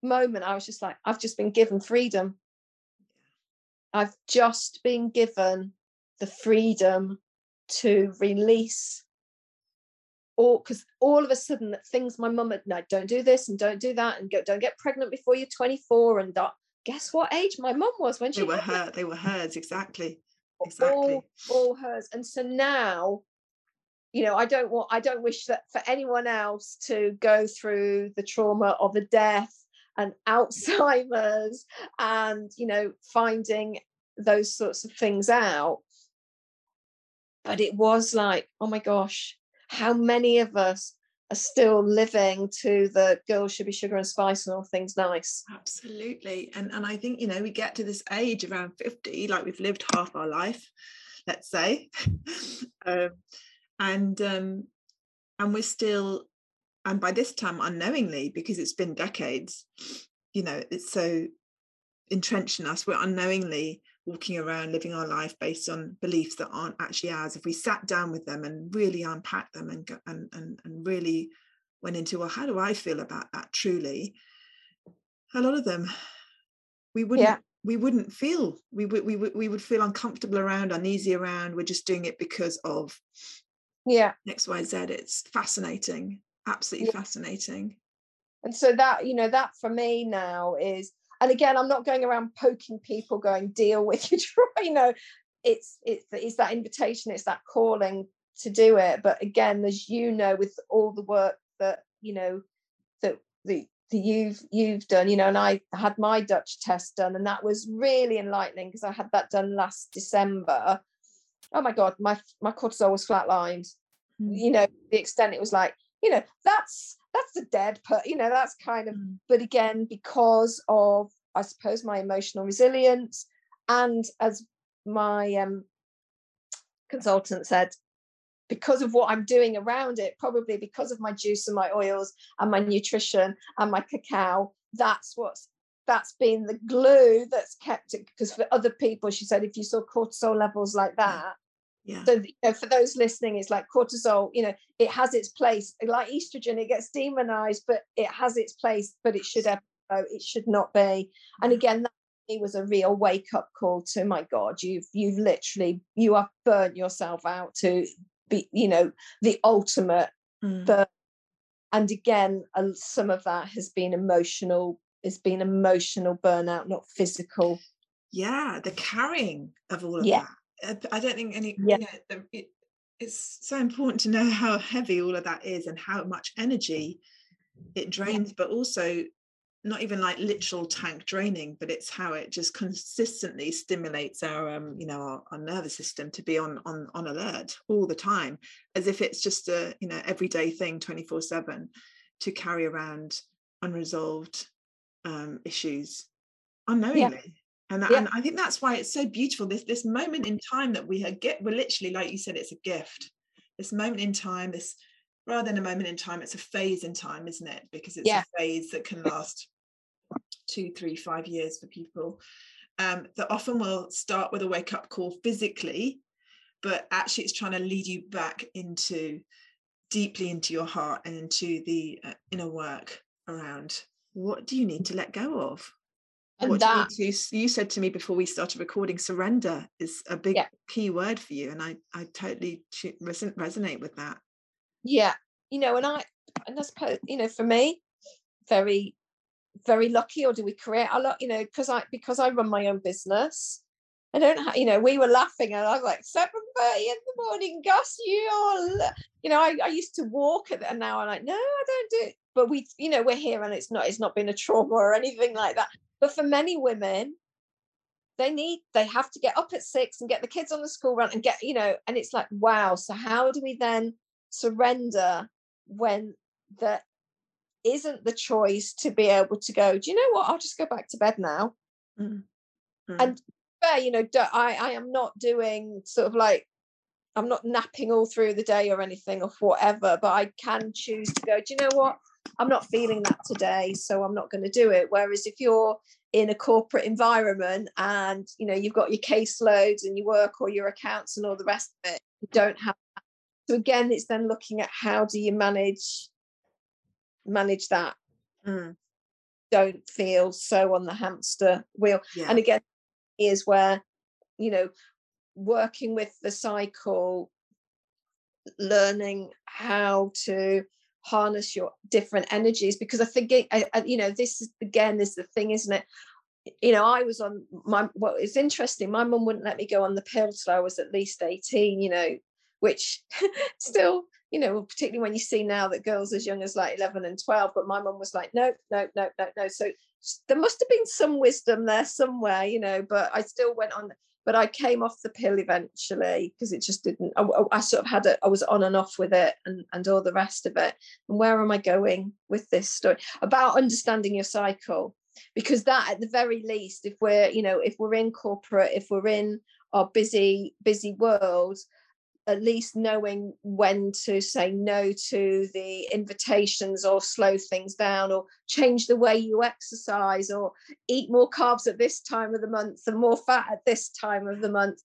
[SPEAKER 2] moment, I was just like, I've just been given freedom. I've just been given the freedom to release all because all of a sudden things my mum had no don't do this and don't do that and go, don't get pregnant before you're 24 and that, guess what age my mum was when she
[SPEAKER 1] they were her they were hers exactly exactly
[SPEAKER 2] all, all hers and so now you know i don't want i don't wish that for anyone else to go through the trauma of a death and Alzheimer's and, you know, finding those sorts of things out. But it was like, oh my gosh, how many of us are still living to the girls should be sugar and spice and all things nice.
[SPEAKER 1] Absolutely. And and I think, you know, we get to this age around 50, like we've lived half our life, let's say. um, and um, and we're still and by this time unknowingly because it's been decades you know it's so entrenched in us we're unknowingly walking around living our life based on beliefs that aren't actually ours. If we sat down with them and really unpacked them and and and, and really went into well how do i feel about that truly? a lot of them we wouldn't yeah. we wouldn't feel we would we would we would feel uncomfortable around uneasy around. We're just doing it because of
[SPEAKER 2] yeah.
[SPEAKER 1] Xyz it's fascinating absolutely yeah. fascinating.
[SPEAKER 2] And so that you know that for me now is and again i'm not going around poking people going deal with your you know it's it's it's that invitation it's that calling to do it. But again as you know with all the work that you know that the you've you've done you know and i had my DUTCH test done and that was really enlightening because i had that done last december. Oh my god my my cortisol was flatlined. Mm. you know the extent it was like you know that's that's the dead put you know that's kind of mm. but again because of i suppose my emotional resilience and as my um consultant said because of what I'm doing around it, probably because of my juice and my oils and my nutrition and my cacao, that's what's that's been the glue that's kept it. Because for other people, she said, if you saw cortisol levels like that,
[SPEAKER 1] yeah.
[SPEAKER 2] So you know, for those listening, it's like cortisol. You know, it has its place. Like estrogen, it gets demonized, but it has its place. But it should have. It should not be. And again, that was a real wake up call to my God. You've you've literally you have burnt yourself out to be you know the ultimate mm. but and again some of that has been emotional has been emotional burnout not physical
[SPEAKER 1] yeah the carrying of all of
[SPEAKER 2] yeah.
[SPEAKER 1] that i don't think any yeah. it, it's so important to know how heavy all of that is and how much energy it drains yeah. but also not even like literal tank draining but it's how it just consistently stimulates our um you know our, our, nervous system to be on on on alert all the time as if it's just a you know everyday thing 24 7 to carry around unresolved um issues unknowingly yeah. And, yeah. and I think that's why it's so beautiful. This this moment in time that we get, we're literally, like you said, it's a gift. This moment in time, this rather than a moment in time it's a phase in time isn't it because it's
[SPEAKER 2] yeah.
[SPEAKER 1] a phase that can last two three five years for people um, that often will start with a wake up call physically but actually it's trying to lead you back into deeply into your heart and into the uh, inner work around what do you need to let go of
[SPEAKER 2] what that,
[SPEAKER 1] you, you, said to me before we started recording surrender is a big yeah. key word for you and i i totally resonate with that.
[SPEAKER 2] Yeah. You know and i and i suppose you know for me very very lucky or do we create a lot you know because i because i run my own business i don't have you know we were laughing and i was like 7 30 in the morning gus you all you know I, I used to walk at and now i'm like no i don't do it. But we you know we're here and it's not it's not been a trauma or anything like that but for many women they need they have to get up at six and get the kids on the school run and get you know and it's like wow so how do we then surrender when that isn't the choice to be able to go do you know what i'll just go back to bed now mm. Mm. and fair you know i i am not doing sort of like i'm not napping all through the day or anything or whatever but i can choose to go do you know what i'm not feeling that today so i'm not going to do it whereas if you're in a corporate environment and you know you've got your caseloads and your work or your accounts and all the rest of it you don't have so again it's then looking at how do you manage manage that
[SPEAKER 1] mm.
[SPEAKER 2] don't feel so on the hamster wheel
[SPEAKER 1] yeah.
[SPEAKER 2] and again is where you know working with the cycle learning how to harness your different energies because i think I, I, you know this is again is the thing isn't it? You know i was on my what is interesting my mum wouldn't let me go on the pill till i was at least 18 you know which still you know particularly when you see now that girls as young as like 11 and 12 but my mum was like no no no no no. So there must have been some wisdom there somewhere you know but i still went on but i came off the pill eventually because it just didn't I, I, sort of had it i was on and off with it and and all the rest of it. And where am i going with this story? About understanding your cycle because that at the very least if we're you know if we're in corporate if we're in our busy busy world at least knowing when to say no to the invitations or slow things down or change the way you exercise or eat more carbs at this time of the month and more fat at this time of the month.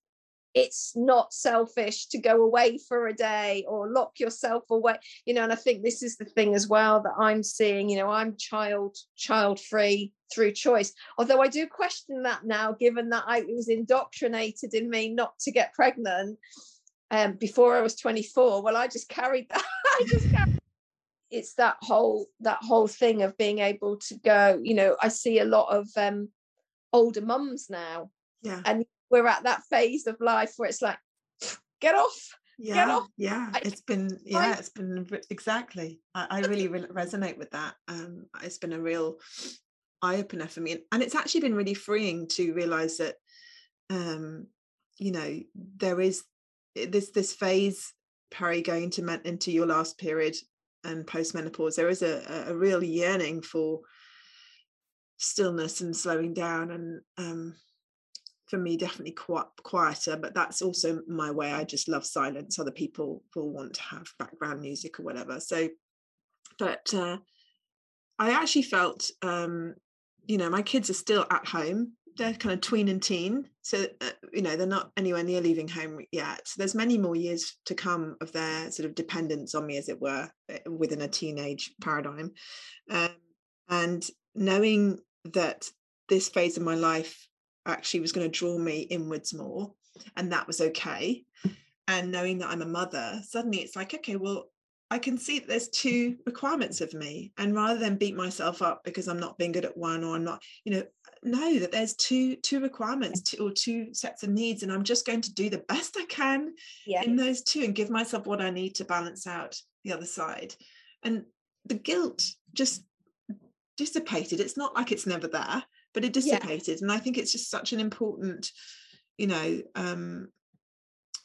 [SPEAKER 2] It's not selfish to go away for a day or lock yourself away you know and i think this is the thing as well that i'm seeing you know i'm child child free through choice. Although i do question that now given that i was indoctrinated in me not to get pregnant um, before i was 24 well i just carried that i just carried it's that whole that whole thing of being able to go you know i see a lot of um older mums now
[SPEAKER 1] yeah
[SPEAKER 2] and we're at that phase of life where it's like get off
[SPEAKER 1] yeah
[SPEAKER 2] get off.
[SPEAKER 1] yeah
[SPEAKER 2] I-
[SPEAKER 1] it's been yeah it's been exactly i, I really re- resonate with that um it's been a real eye-opener for me and, it's actually been really freeing to realize that um you know there is this this phase peri going to men- into your last period and post-menopause there is a, a- real yearning for stillness and slowing down and um for me definitely quieter but that's also my way. I just love silence. Other people will want to have background music or whatever. So but uh, i actually felt um you know my kids are still at home they're kind of tween and teen so uh, you know they're not anywhere near leaving home yet. So there's many more years to come of their sort of dependence on me as it were eh, within a teenage paradigm. Um, and knowing that this phase of my life actually was going to draw me inwards more and that was okay and knowing that i'm a mother suddenly it's like okay well i can see that there's two requirements of me and rather than beat myself up because i'm not being good at one or i'm not you know know that there's two two requirements two, or two sets of needs and i'm just going to do the best i can
[SPEAKER 2] yeah.
[SPEAKER 1] in those two and give myself what i need to balance out the other side. And the guilt just dissipated. It's not like it's never there but it
[SPEAKER 2] Yeah.
[SPEAKER 1] dissipated and i think it's just such an important you know um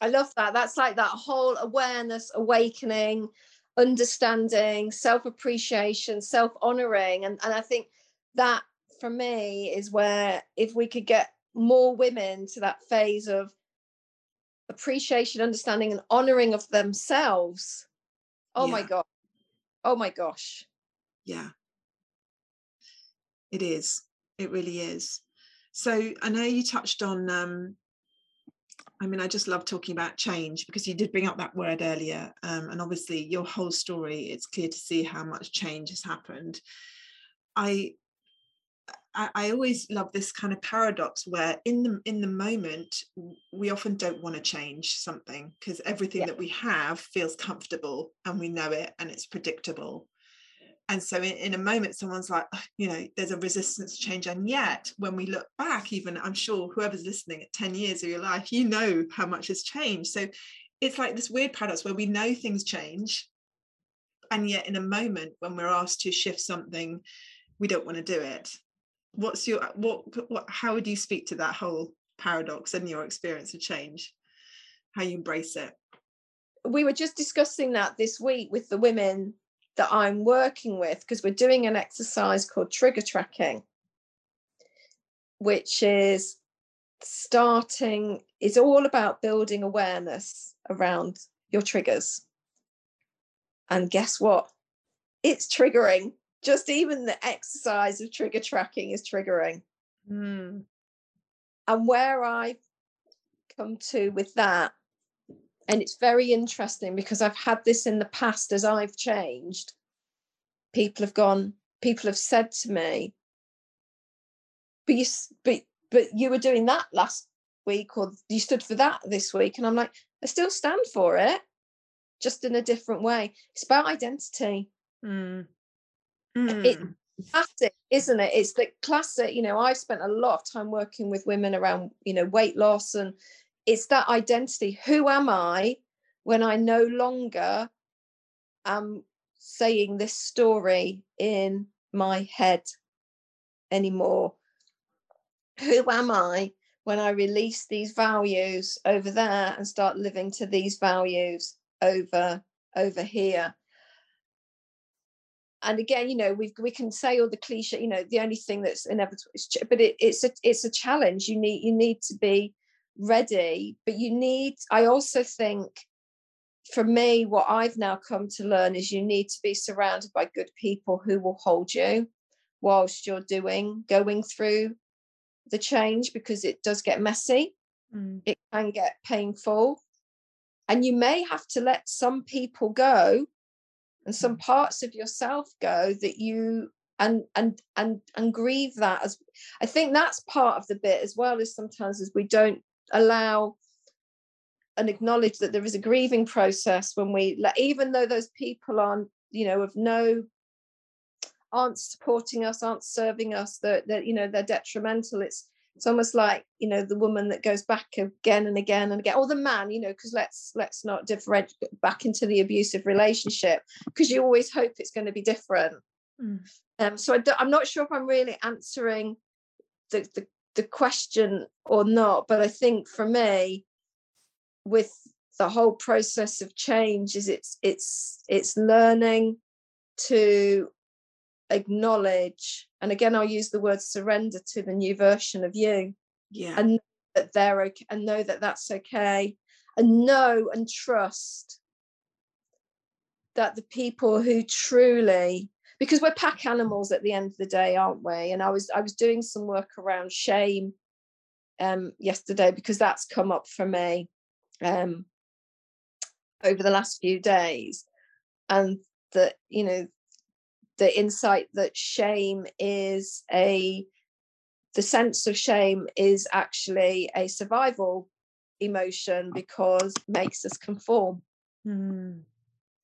[SPEAKER 2] I love that. That's like that whole awareness, awakening, understanding, self appreciation, self honoring. And, and I think that for me is where if we could get more women to that phase of appreciation, understanding, and honoring of themselves. Oh my
[SPEAKER 1] Yeah.
[SPEAKER 2] God. Oh my gosh.
[SPEAKER 1] yeah it is it really is so i know you touched on um i mean i just love talking about change because you did bring up that word earlier um, and obviously your whole story it's clear to see how much change has happened i I, I always love this kind of paradox where in the in the moment we often don't want to change something because everything
[SPEAKER 2] Yeah.
[SPEAKER 1] that we have feels comfortable and we know it and it's predictable and so in, in a moment someone's like "Ugh," you know there's a resistance to change. And yet when we look back even i'm sure whoever's listening at 10 years of your life you know how much has changed. So it's like this weird paradox where we know things change and yet in a moment when we're asked to shift something we don't want to do it. What's your what, what how would you speak to that whole paradox and your experience of change? How you embrace it?
[SPEAKER 2] We were just discussing that this week with the women that I'm working with because we're doing an exercise called trigger tracking, which is starting, is all about building awareness around your triggers. And guess what? It's triggering. Just even the exercise of trigger tracking is triggering.
[SPEAKER 1] Mm,
[SPEAKER 2] And where I come to with that, and it's very interesting because I've had this in the past as I've changed. People have gone, people have said to me, but you, but, but you were doing that last week, or you stood for that this week. And I'm like, I still stand for it, just in a different way. It's about identity.
[SPEAKER 1] mm,
[SPEAKER 2] It-
[SPEAKER 1] mm,
[SPEAKER 2] classic, isn't it? It's the classic, you know, I've spent a lot of time working with women around, you know, weight loss and it's that identity. Who am I when I no longer am saying this story in my head anymore? Who am I when I release these values over there and start living to these values over over here? and again you know we we can say all the cliche you know the only thing that's inevitable is but it, it's a it's a challenge you need you need to be ready but you need i also think for me what i've now come to learn is you need to be surrounded by good people who will hold you whilst you're doing going through the change because it does get messy mm. it can get painful. And you may have to let some people go and some mm. parts of yourself go that you and and and and grieve that as I think that's part of the bit as well as sometimes as we don't allow and acknowledge that there is a grieving process when we let even though those people aren't you know of no aren't supporting us aren't serving us that that you know they're detrimental it's it's almost like you know the woman that goes back again and again and again or the man you know because let's let's not differentiate back into the abusive relationship because you always hope it's going to be different mm. um so I am not sure if i'm really answering the, the the question or not but i think for me with the whole process of change is it's it's it's learning to acknowledge and again i'll use the word surrender to the new version of you
[SPEAKER 1] yeah.
[SPEAKER 2] and that they're okay and know that that's okay and know and trust that the people who truly because we're pack animals at the end of the day aren't we and i was i was doing some work around shame um yesterday because that's come up for me um over the last few days and that you know the insight that shame is a the sense of shame is actually a survival emotion because makes us conform mm.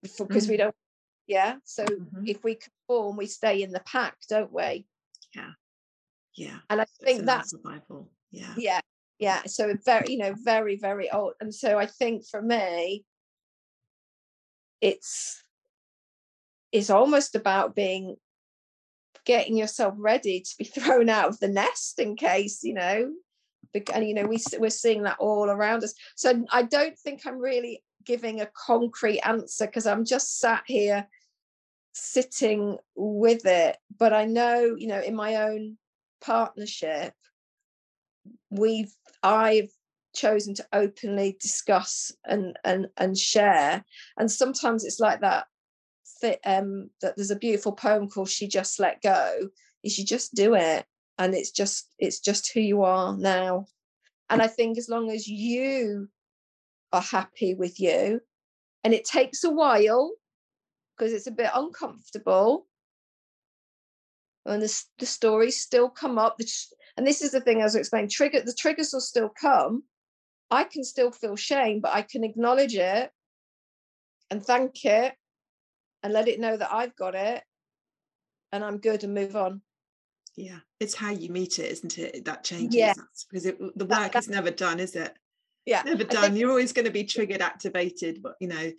[SPEAKER 2] because mm. we don't yeah so mm-hmm. if we conform we stay in the pack don't we?
[SPEAKER 1] Yeah. Yeah
[SPEAKER 2] and i think that's
[SPEAKER 1] survival yeah.
[SPEAKER 2] Yeah yeah so very you know very very old and so i think for me it's it's almost about being getting yourself ready to be thrown out of the nest in case you know and you know we, we're seeing that all around us. So i don't think i'm really giving a concrete answer because i'm just sat here sitting with it but i know you know in my own partnership we've i've chosen to openly discuss and and and share and sometimes it's like that that um that there's a beautiful poem called she just let go. Is you just do it and it's just it's just who you are now. And i think as long as you are happy with you and it takes a while because it's a bit uncomfortable and the, the stories still come up and this is the thing as i explained trigger the triggers will still come i can still feel shame but i can acknowledge it and thank it and let it know that I've got it and I'm good and move on.
[SPEAKER 1] Yeah, it's how you meet it, isn't it? That changes yeah. because it, the work that, is never done, is it?
[SPEAKER 2] Yeah,
[SPEAKER 1] never done. Think, You're always going to be triggered, activated, but you know,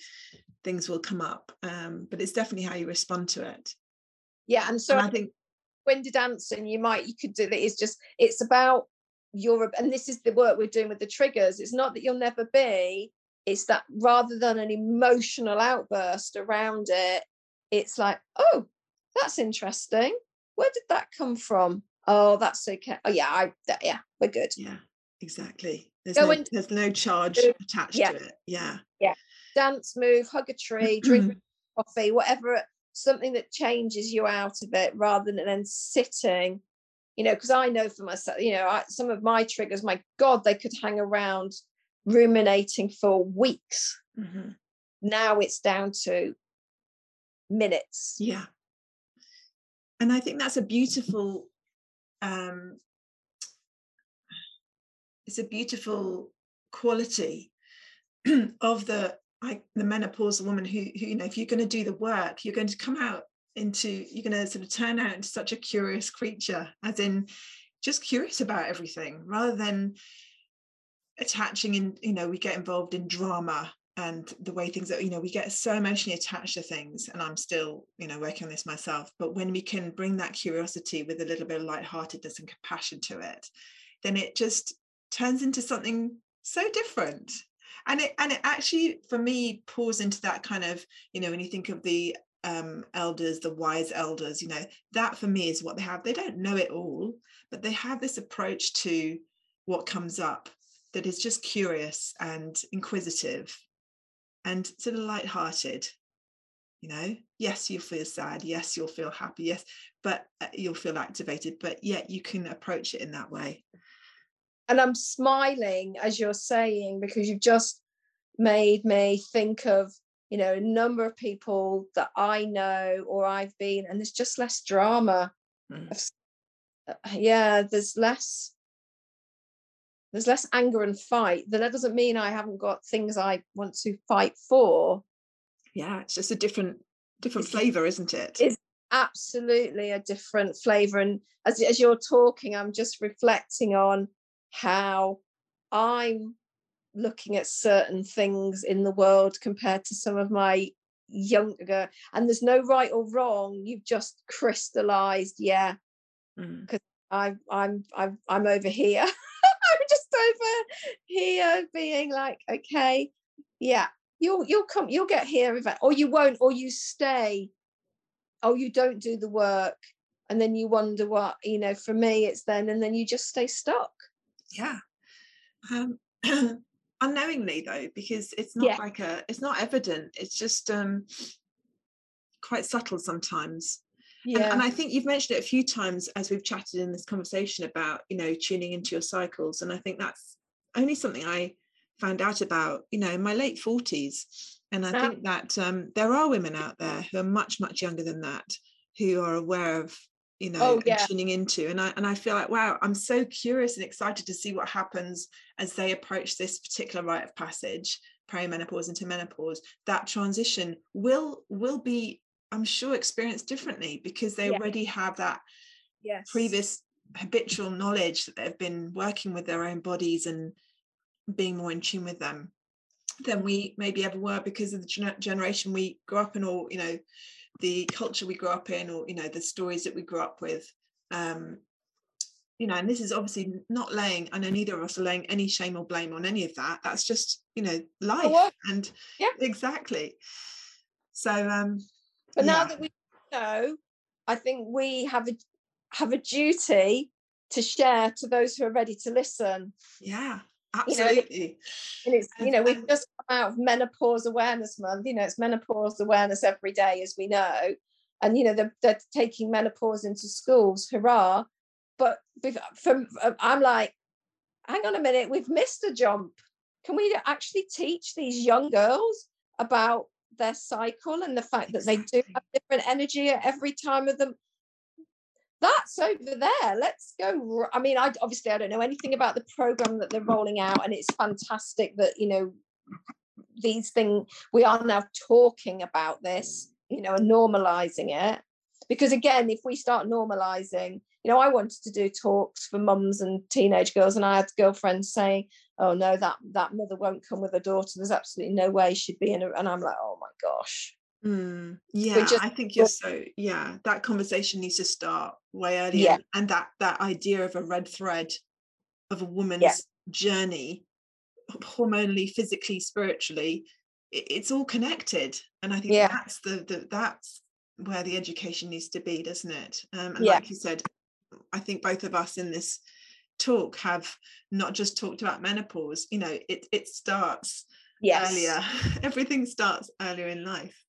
[SPEAKER 1] things will come up. Um, but it's definitely how you respond to it.
[SPEAKER 2] Yeah, and so
[SPEAKER 1] and I think
[SPEAKER 2] when you're dancing, you might you could do that. It's just it's about your and this is the work we're doing with the triggers. It's not that you'll never be it's that rather than an emotional outburst around it it's like oh that's interesting where did that come from oh that's okay oh yeah i that, yeah we're good
[SPEAKER 1] yeah exactly there's, Go no, into, there's no charge attached yeah. to it yeah
[SPEAKER 2] yeah dance move hug a tree drink coffee whatever something that changes you out of it rather than then sitting you know because i know for myself you know I, some of my triggers my god they could hang around ruminating for weeks. Mm-hmm. Now it's down to minutes.
[SPEAKER 1] Yeah. And I think that's a beautiful um it's a beautiful quality of the like the menopausal woman who, who you know if you're going to do the work you're going to come out into you're going to sort of turn out into such a curious creature as in just curious about everything rather than attaching in you know we get involved in drama and the way things are you know we get so emotionally attached to things and i'm still you know working on this myself but when we can bring that curiosity with a little bit of lightheartedness and compassion to it then it just turns into something so different and it and it actually for me pours into that kind of you know when you think of the um elders the wise elders you know that for me is what they have. They don't know it all but they have this approach to what comes up that is just curious and inquisitive and sort of light-hearted you know? Yes you'll feel sad. Yes you'll feel happy. Yes but uh, you'll feel activated but yet you can approach it in that way
[SPEAKER 2] and I'm smiling as you're saying because you've just made me think of you know a number of people that I know or I've been and there's just less drama. Mm. yeah there's less there's less anger and fight. That doesn't mean I haven't got things I want to fight for.
[SPEAKER 1] Yeah it's just a different different flavor isn't it?
[SPEAKER 2] it's absolutely a different flavor. And as, as you're talking i'm just reflecting on how i'm looking at certain things in the world compared to some of my younger and there's no right or wrong you've just crystallized yeah because mm. I'm I'm I'm I'm over here. I'm just over here being like, okay, yeah, you'll you'll come, you'll get here if or you won't, or you stay. Oh, you don't do the work, and then you wonder what you know. For me, it's then, and then you just stay stuck.
[SPEAKER 1] Yeah. Um, unknowingly though because it's not yeah. like a it's not evident it's just um quite subtle sometimes yeah and, and, i think you've mentioned it a few times as we've chatted in this conversation about you know tuning into your cycles and i think that's only something i found out about you know in my late 40s and i think that um there are women out there who are much much younger than that who are aware of you know oh, yeah. tuning into and I and I feel like wow I'm so curious and excited to see what happens as they approach this particular rite of passage perimenopause into menopause that transition will will be I'm sure experienced differently because they yeah. already have that yes. previous habitual knowledge that they've been working with their own bodies and being more in tune with them than we maybe ever were because of the generation we grew up in or you know the culture we grew up in or you know the stories that we grew up with. Um you know and this is obviously not laying i know neither of us are laying any shame or blame on any of that. That's just you know life. And yeah. exactly. So um
[SPEAKER 2] but yeah. now that we know i think we have a have a duty to share to those who are ready to listen.
[SPEAKER 1] Yeah absolutely
[SPEAKER 2] you know, and it's you know we've just come out of menopause awareness month you know it's menopause awareness every day as we know. And you know they're, they're taking menopause into schools hurrah. But from uh, i'm like hang on a minute we've missed a jump. Can we actually teach these young girls about their cycle and the fact that they do have different energy at every time of them that's over there. Let's go i mean i obviously i don't know anything about the program that they're rolling out and it's fantastic that you know these things we are now talking about this you know and normalizing it. Because again if we start normalizing you know i wanted to do talks for mums and teenage girls and i had girlfriends saying oh no that that mother won't come with a daughter. There's absolutely no way she'd be in a and i'm like oh my gosh
[SPEAKER 1] Mm, yeah, just, I think you're so yeah. That conversation needs to start way earlier, yeah. and that that idea of a red thread of a woman's yeah. journey, hormonally, physically, spiritually, it, it's all connected, and I think yeah. that's the, the that's where the education needs to be, doesn't it? Um, and like you said, I think both of us in this talk have not just talked about menopause. You know, it it starts yes. earlier. Everything starts earlier in life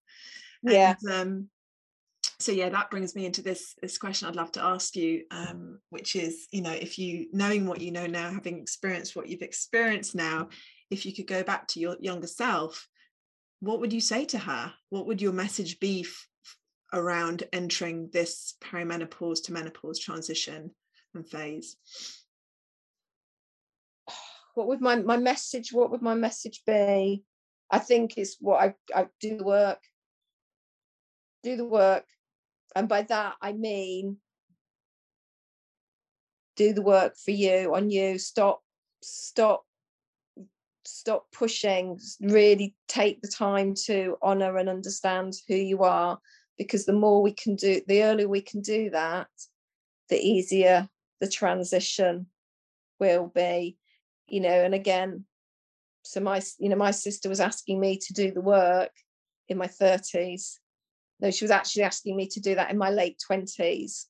[SPEAKER 2] yeah.
[SPEAKER 1] and, um, so yeah that brings me into this this question i'd love to ask you um, which is you know if you knowing what you know now having experienced what you've experienced now if you could go back to your younger self what would you say to her? What would your message be f- around entering this perimenopause to menopause transition and phase?
[SPEAKER 2] What would my my message what would my message be? I think is what i i do the work do the work. And by that, I mean do the work for you on you. Stop, stop, stop pushing. Really take the time to honor and understand who you are. Because the more we can do, the earlier we can do that, the easier the transition will be. You know, and again, so my, you know, my sister was asking me to do the work in my 30s no, she was actually asking me to do that in my late 20s.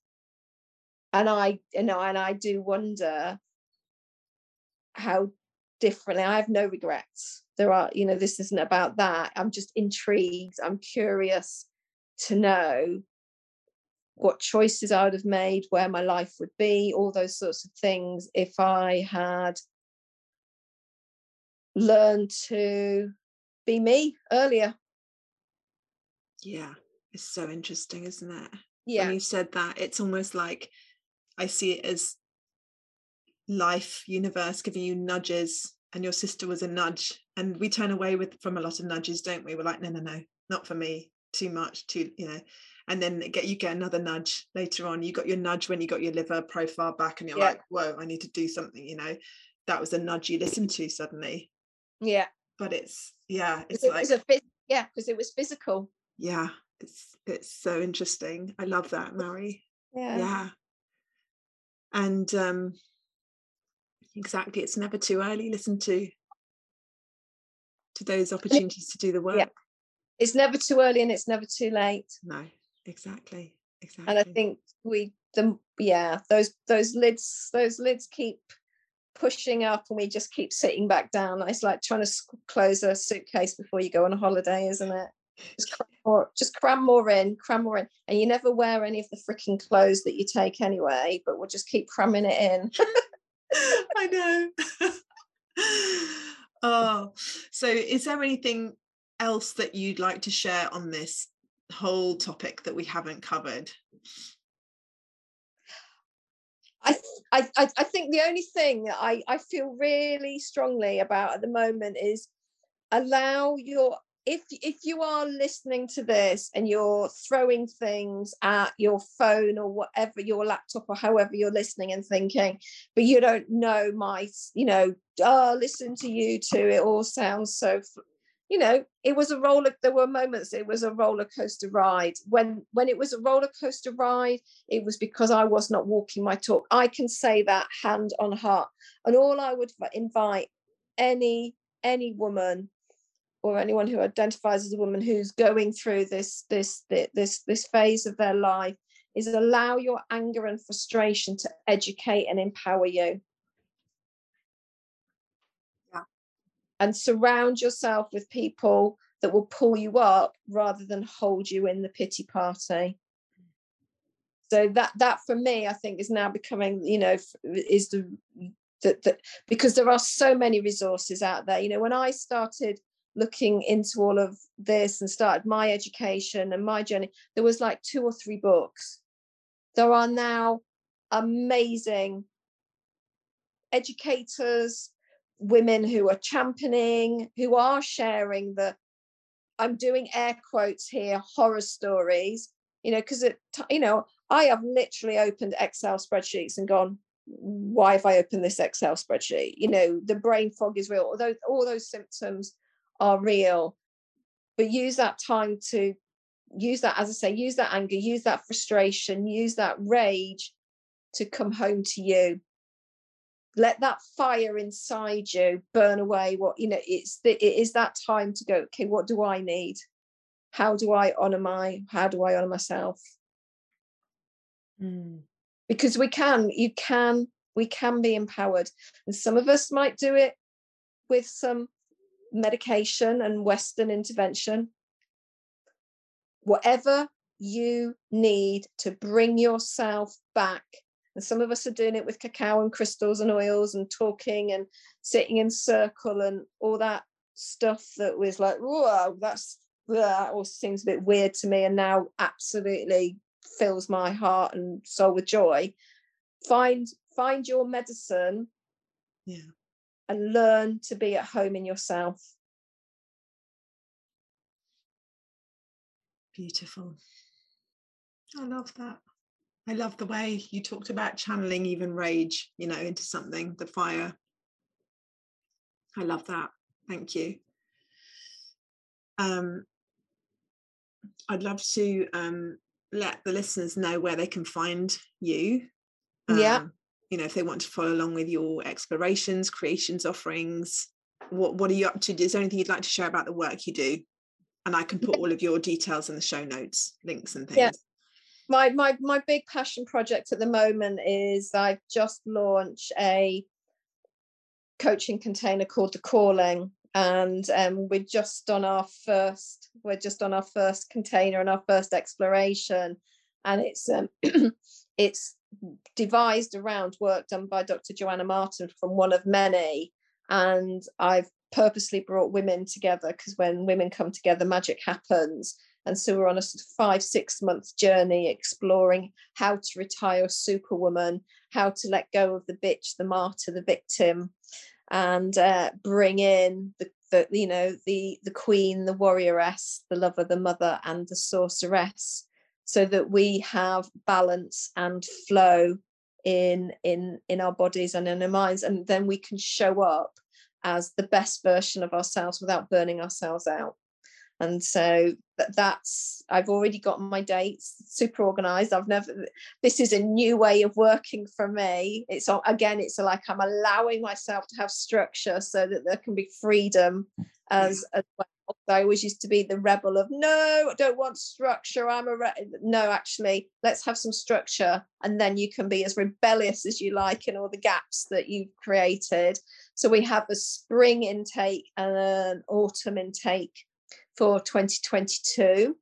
[SPEAKER 2] And I, you know, and I do wonder how differently I have no regrets. There are, you know, this isn't about that. I'm just intrigued. I'm curious to know what choices I would have made, where my life would be, all those sorts of things if I had learned to be me earlier.
[SPEAKER 1] Yeah, it's so interesting, isn't it?
[SPEAKER 2] Yeah.
[SPEAKER 1] When you said that, it's almost like I see it as life, universe giving you nudges, and your sister was a nudge. And we turn away with from a lot of nudges, don't we? We're like, no, no, no, not for me. Too much, too, you know. And then get you get another nudge later on. You got your nudge when you got your liver profile back, and you're yeah. like, whoa, I need to do something, you know. That was a nudge you listened to suddenly.
[SPEAKER 2] Yeah.
[SPEAKER 1] But it's yeah, it's
[SPEAKER 2] it
[SPEAKER 1] like
[SPEAKER 2] yeah, because it was physical.
[SPEAKER 1] Yeah, it's it's so interesting. I love that, Mary.
[SPEAKER 2] Yeah.
[SPEAKER 1] Yeah. And um exactly, it's never too early. Listen to to those opportunities to do the work. Yeah.
[SPEAKER 2] It's never too early and it's never too late.
[SPEAKER 1] No, exactly. Exactly.
[SPEAKER 2] And I think we the yeah, those those lids those lids keep pushing up and we just keep sitting back down. It's like trying to close a suitcase before you go on a holiday, isn't it? Just cram more, just cram more in, cram more in. And you never wear any of the freaking clothes that you take anyway, but we'll just keep cramming it in.
[SPEAKER 1] I know. oh, so is there anything else that you'd like to share on this whole topic that we haven't covered?
[SPEAKER 2] I, I, I think the only thing that I, I feel really strongly about at the moment is allow your if if you are listening to this and you're throwing things at your phone or whatever your laptop or however you're listening and thinking but you don't know my you know oh listen to you two it all sounds so you know it was a roller there were moments it was a roller coaster ride. When when it was a roller coaster ride it was because i was not walking my talk. I can say that hand on heart. And all i would invite any any woman or anyone who identifies as a woman who's going through this this this this phase of their life is allow your anger and frustration to educate and empower you. And surround yourself with people that will pull you up rather than hold you in the pity party. So that that for me i think is now becoming you know is the that, that because there are so many resources out there. You know when i started looking into all of this and started my education and my journey there was like two or three books there are now amazing educators women who are championing, who are sharing the, I'm doing air quotes here, horror stories, you know, because it, you know, I have literally opened Excel spreadsheets and gone, why have I opened this Excel spreadsheet? You know, the brain fog is real, although all those symptoms are real. But use that time to use that, as I say, use that anger, use that frustration, use that rage to come home to you let that fire inside you burn away what you know it's the, it is that time to go okay what do i need how do i honor my how do i honor myself
[SPEAKER 1] mm.
[SPEAKER 2] because we can you can we can be empowered and some of us might do it with some medication and western intervention. Whatever you need to bring yourself back and some of us are doing it with cacao and crystals and oils and talking and sitting in circle and all that stuff that was like, whoa, that's that all seems a bit weird to me and now absolutely fills my heart and soul with joy. Find find your medicine.
[SPEAKER 1] Yeah
[SPEAKER 2] and learn to be at home in yourself
[SPEAKER 1] beautiful i love that I love the way you talked about channeling even rage, you know, into something, the fire. I love that. Thank you. Um, I'd love to um, let the listeners know where they can find you.
[SPEAKER 2] Um, yeah.
[SPEAKER 1] You know, if they want to follow along with your explorations, creations, offerings, what what are you up to? Is there anything you'd like to share about the work you do? And I can put all of your details in the show notes, links and things.
[SPEAKER 2] Yeah my my my big passion project at the moment is I've just launched a coaching container called the Calling, and um, we're just on our first we're just on our first container and our first exploration, and it's um, it's devised around work done by Dr. Joanna Martin from one of many, and I've purposely brought women together because when women come together, magic happens. And so we're on a sort of five, six month journey exploring how to retire superwoman, how to let go of the bitch, the martyr, the victim, and uh, bring in the, the, you know, the the queen, the warrioress, the lover, the mother, and the sorceress, so that we have balance and flow in in in our bodies and in our minds, and then we can show up as the best version of ourselves without burning ourselves out. And so that's i've already got my dates super organized. I've never this is a new way of working for me. It's again it's like i'm allowing myself to have structure so that there can be freedom as, as well I always used to be the rebel of no, I don't want structure. I'm a re-. no, actually, let's have some structure, and then you can be as rebellious as you like in all the gaps that you've created. So we have a spring intake and an autumn intake for 2022.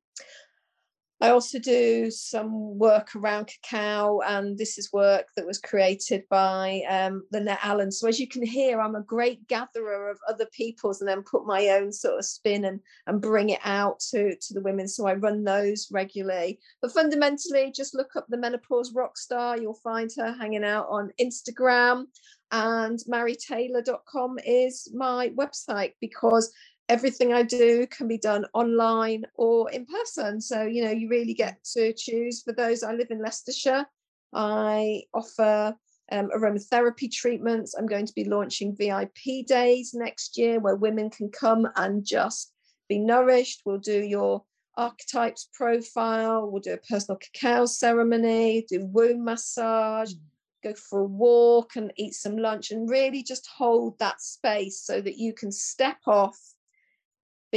[SPEAKER 2] I also do some work around cacao, and this is work that was created by um, Lynette Allen. So, as you can hear, I'm a great gatherer of other people's and then put my own sort of spin and, and bring it out to, to the women. So, I run those regularly. But fundamentally, just look up the menopause rock star. You'll find her hanging out on Instagram, and marytaylor.com is my website because everything I do can be done online or in person. So, you know, you really get to choose. For those, I live in Leicestershire. I offer um, aromatherapy treatments. I'm going to be launching VIP days next year where women can come and just be nourished. We'll do your archetypes profile, we'll do a personal cacao ceremony, do womb massage. Mm. Go for a walk and eat some lunch, and really just hold that space so that you can step off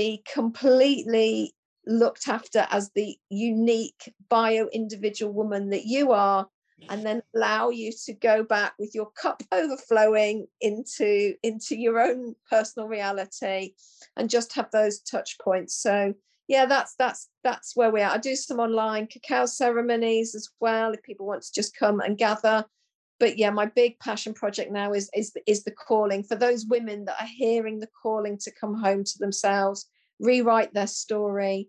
[SPEAKER 2] be completely looked after as the unique bio individual woman that you are and then allow you to go back with your cup overflowing into into your own personal reality and just have those touch points. So yeah that's that's that's where we are. I do some online cacao ceremonies as well if people want to just come and gather but yeah my big passion project now is is is the calling for those women that are hearing the calling to come home to themselves rewrite their story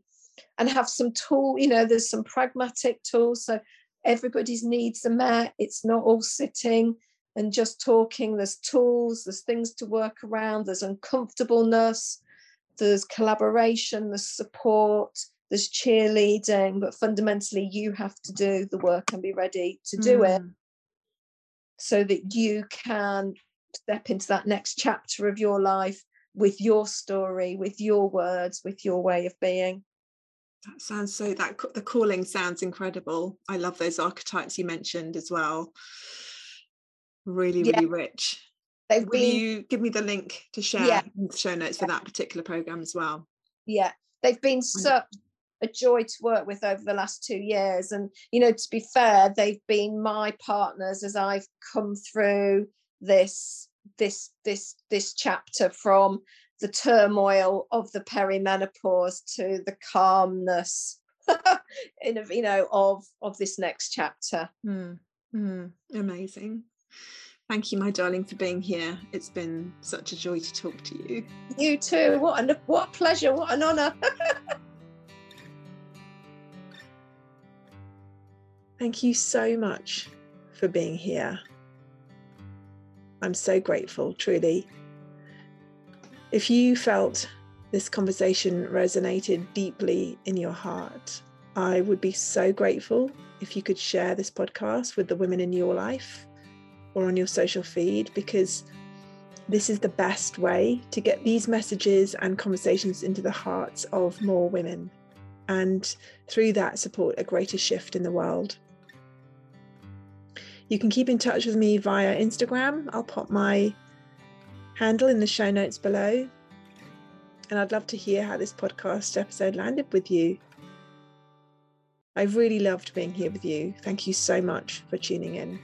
[SPEAKER 2] and have some tool you know there's some pragmatic tools. So everybody's needs are met it's not all sitting and just talking. There's tools there's things to work around there's uncomfortableness there's collaboration there's support there's cheerleading but fundamentally you have to do the work and be ready to do mm. it so that you can step into that next chapter of your life with your story, with your words, with your way of being.
[SPEAKER 1] That sounds so that the calling sounds incredible. I love those archetypes you mentioned as well. Really, really yeah. rich. They've Will been, you give me the link to share yeah. in the show notes yeah. for that particular program as well?
[SPEAKER 2] Yeah, they've been such a joy to work with over the last two years. And, you know, to be fair, they've been my partners as I've come through this this this this chapter from the turmoil of the perimenopause to the calmness in a, you know of of this next chapter.
[SPEAKER 1] Mm, mm, amazing. Thank you my darling for being here. It's been such a joy to talk to you.
[SPEAKER 2] You too. What a what a pleasure. What an honor
[SPEAKER 1] Thank you so much for being here. I'm so grateful, truly. If you felt this conversation resonated deeply in your heart, I would be so grateful if you could share this podcast with the women in your life or on your social feed because this is the best way to get these messages and conversations into the hearts of more women and through that support a greater shift in the world. You can keep in touch with me via Instagram. I'll pop my handle in the show notes below. And I'd love to hear how this podcast episode landed with you. I've really loved being here with you. Thank you so much for tuning in.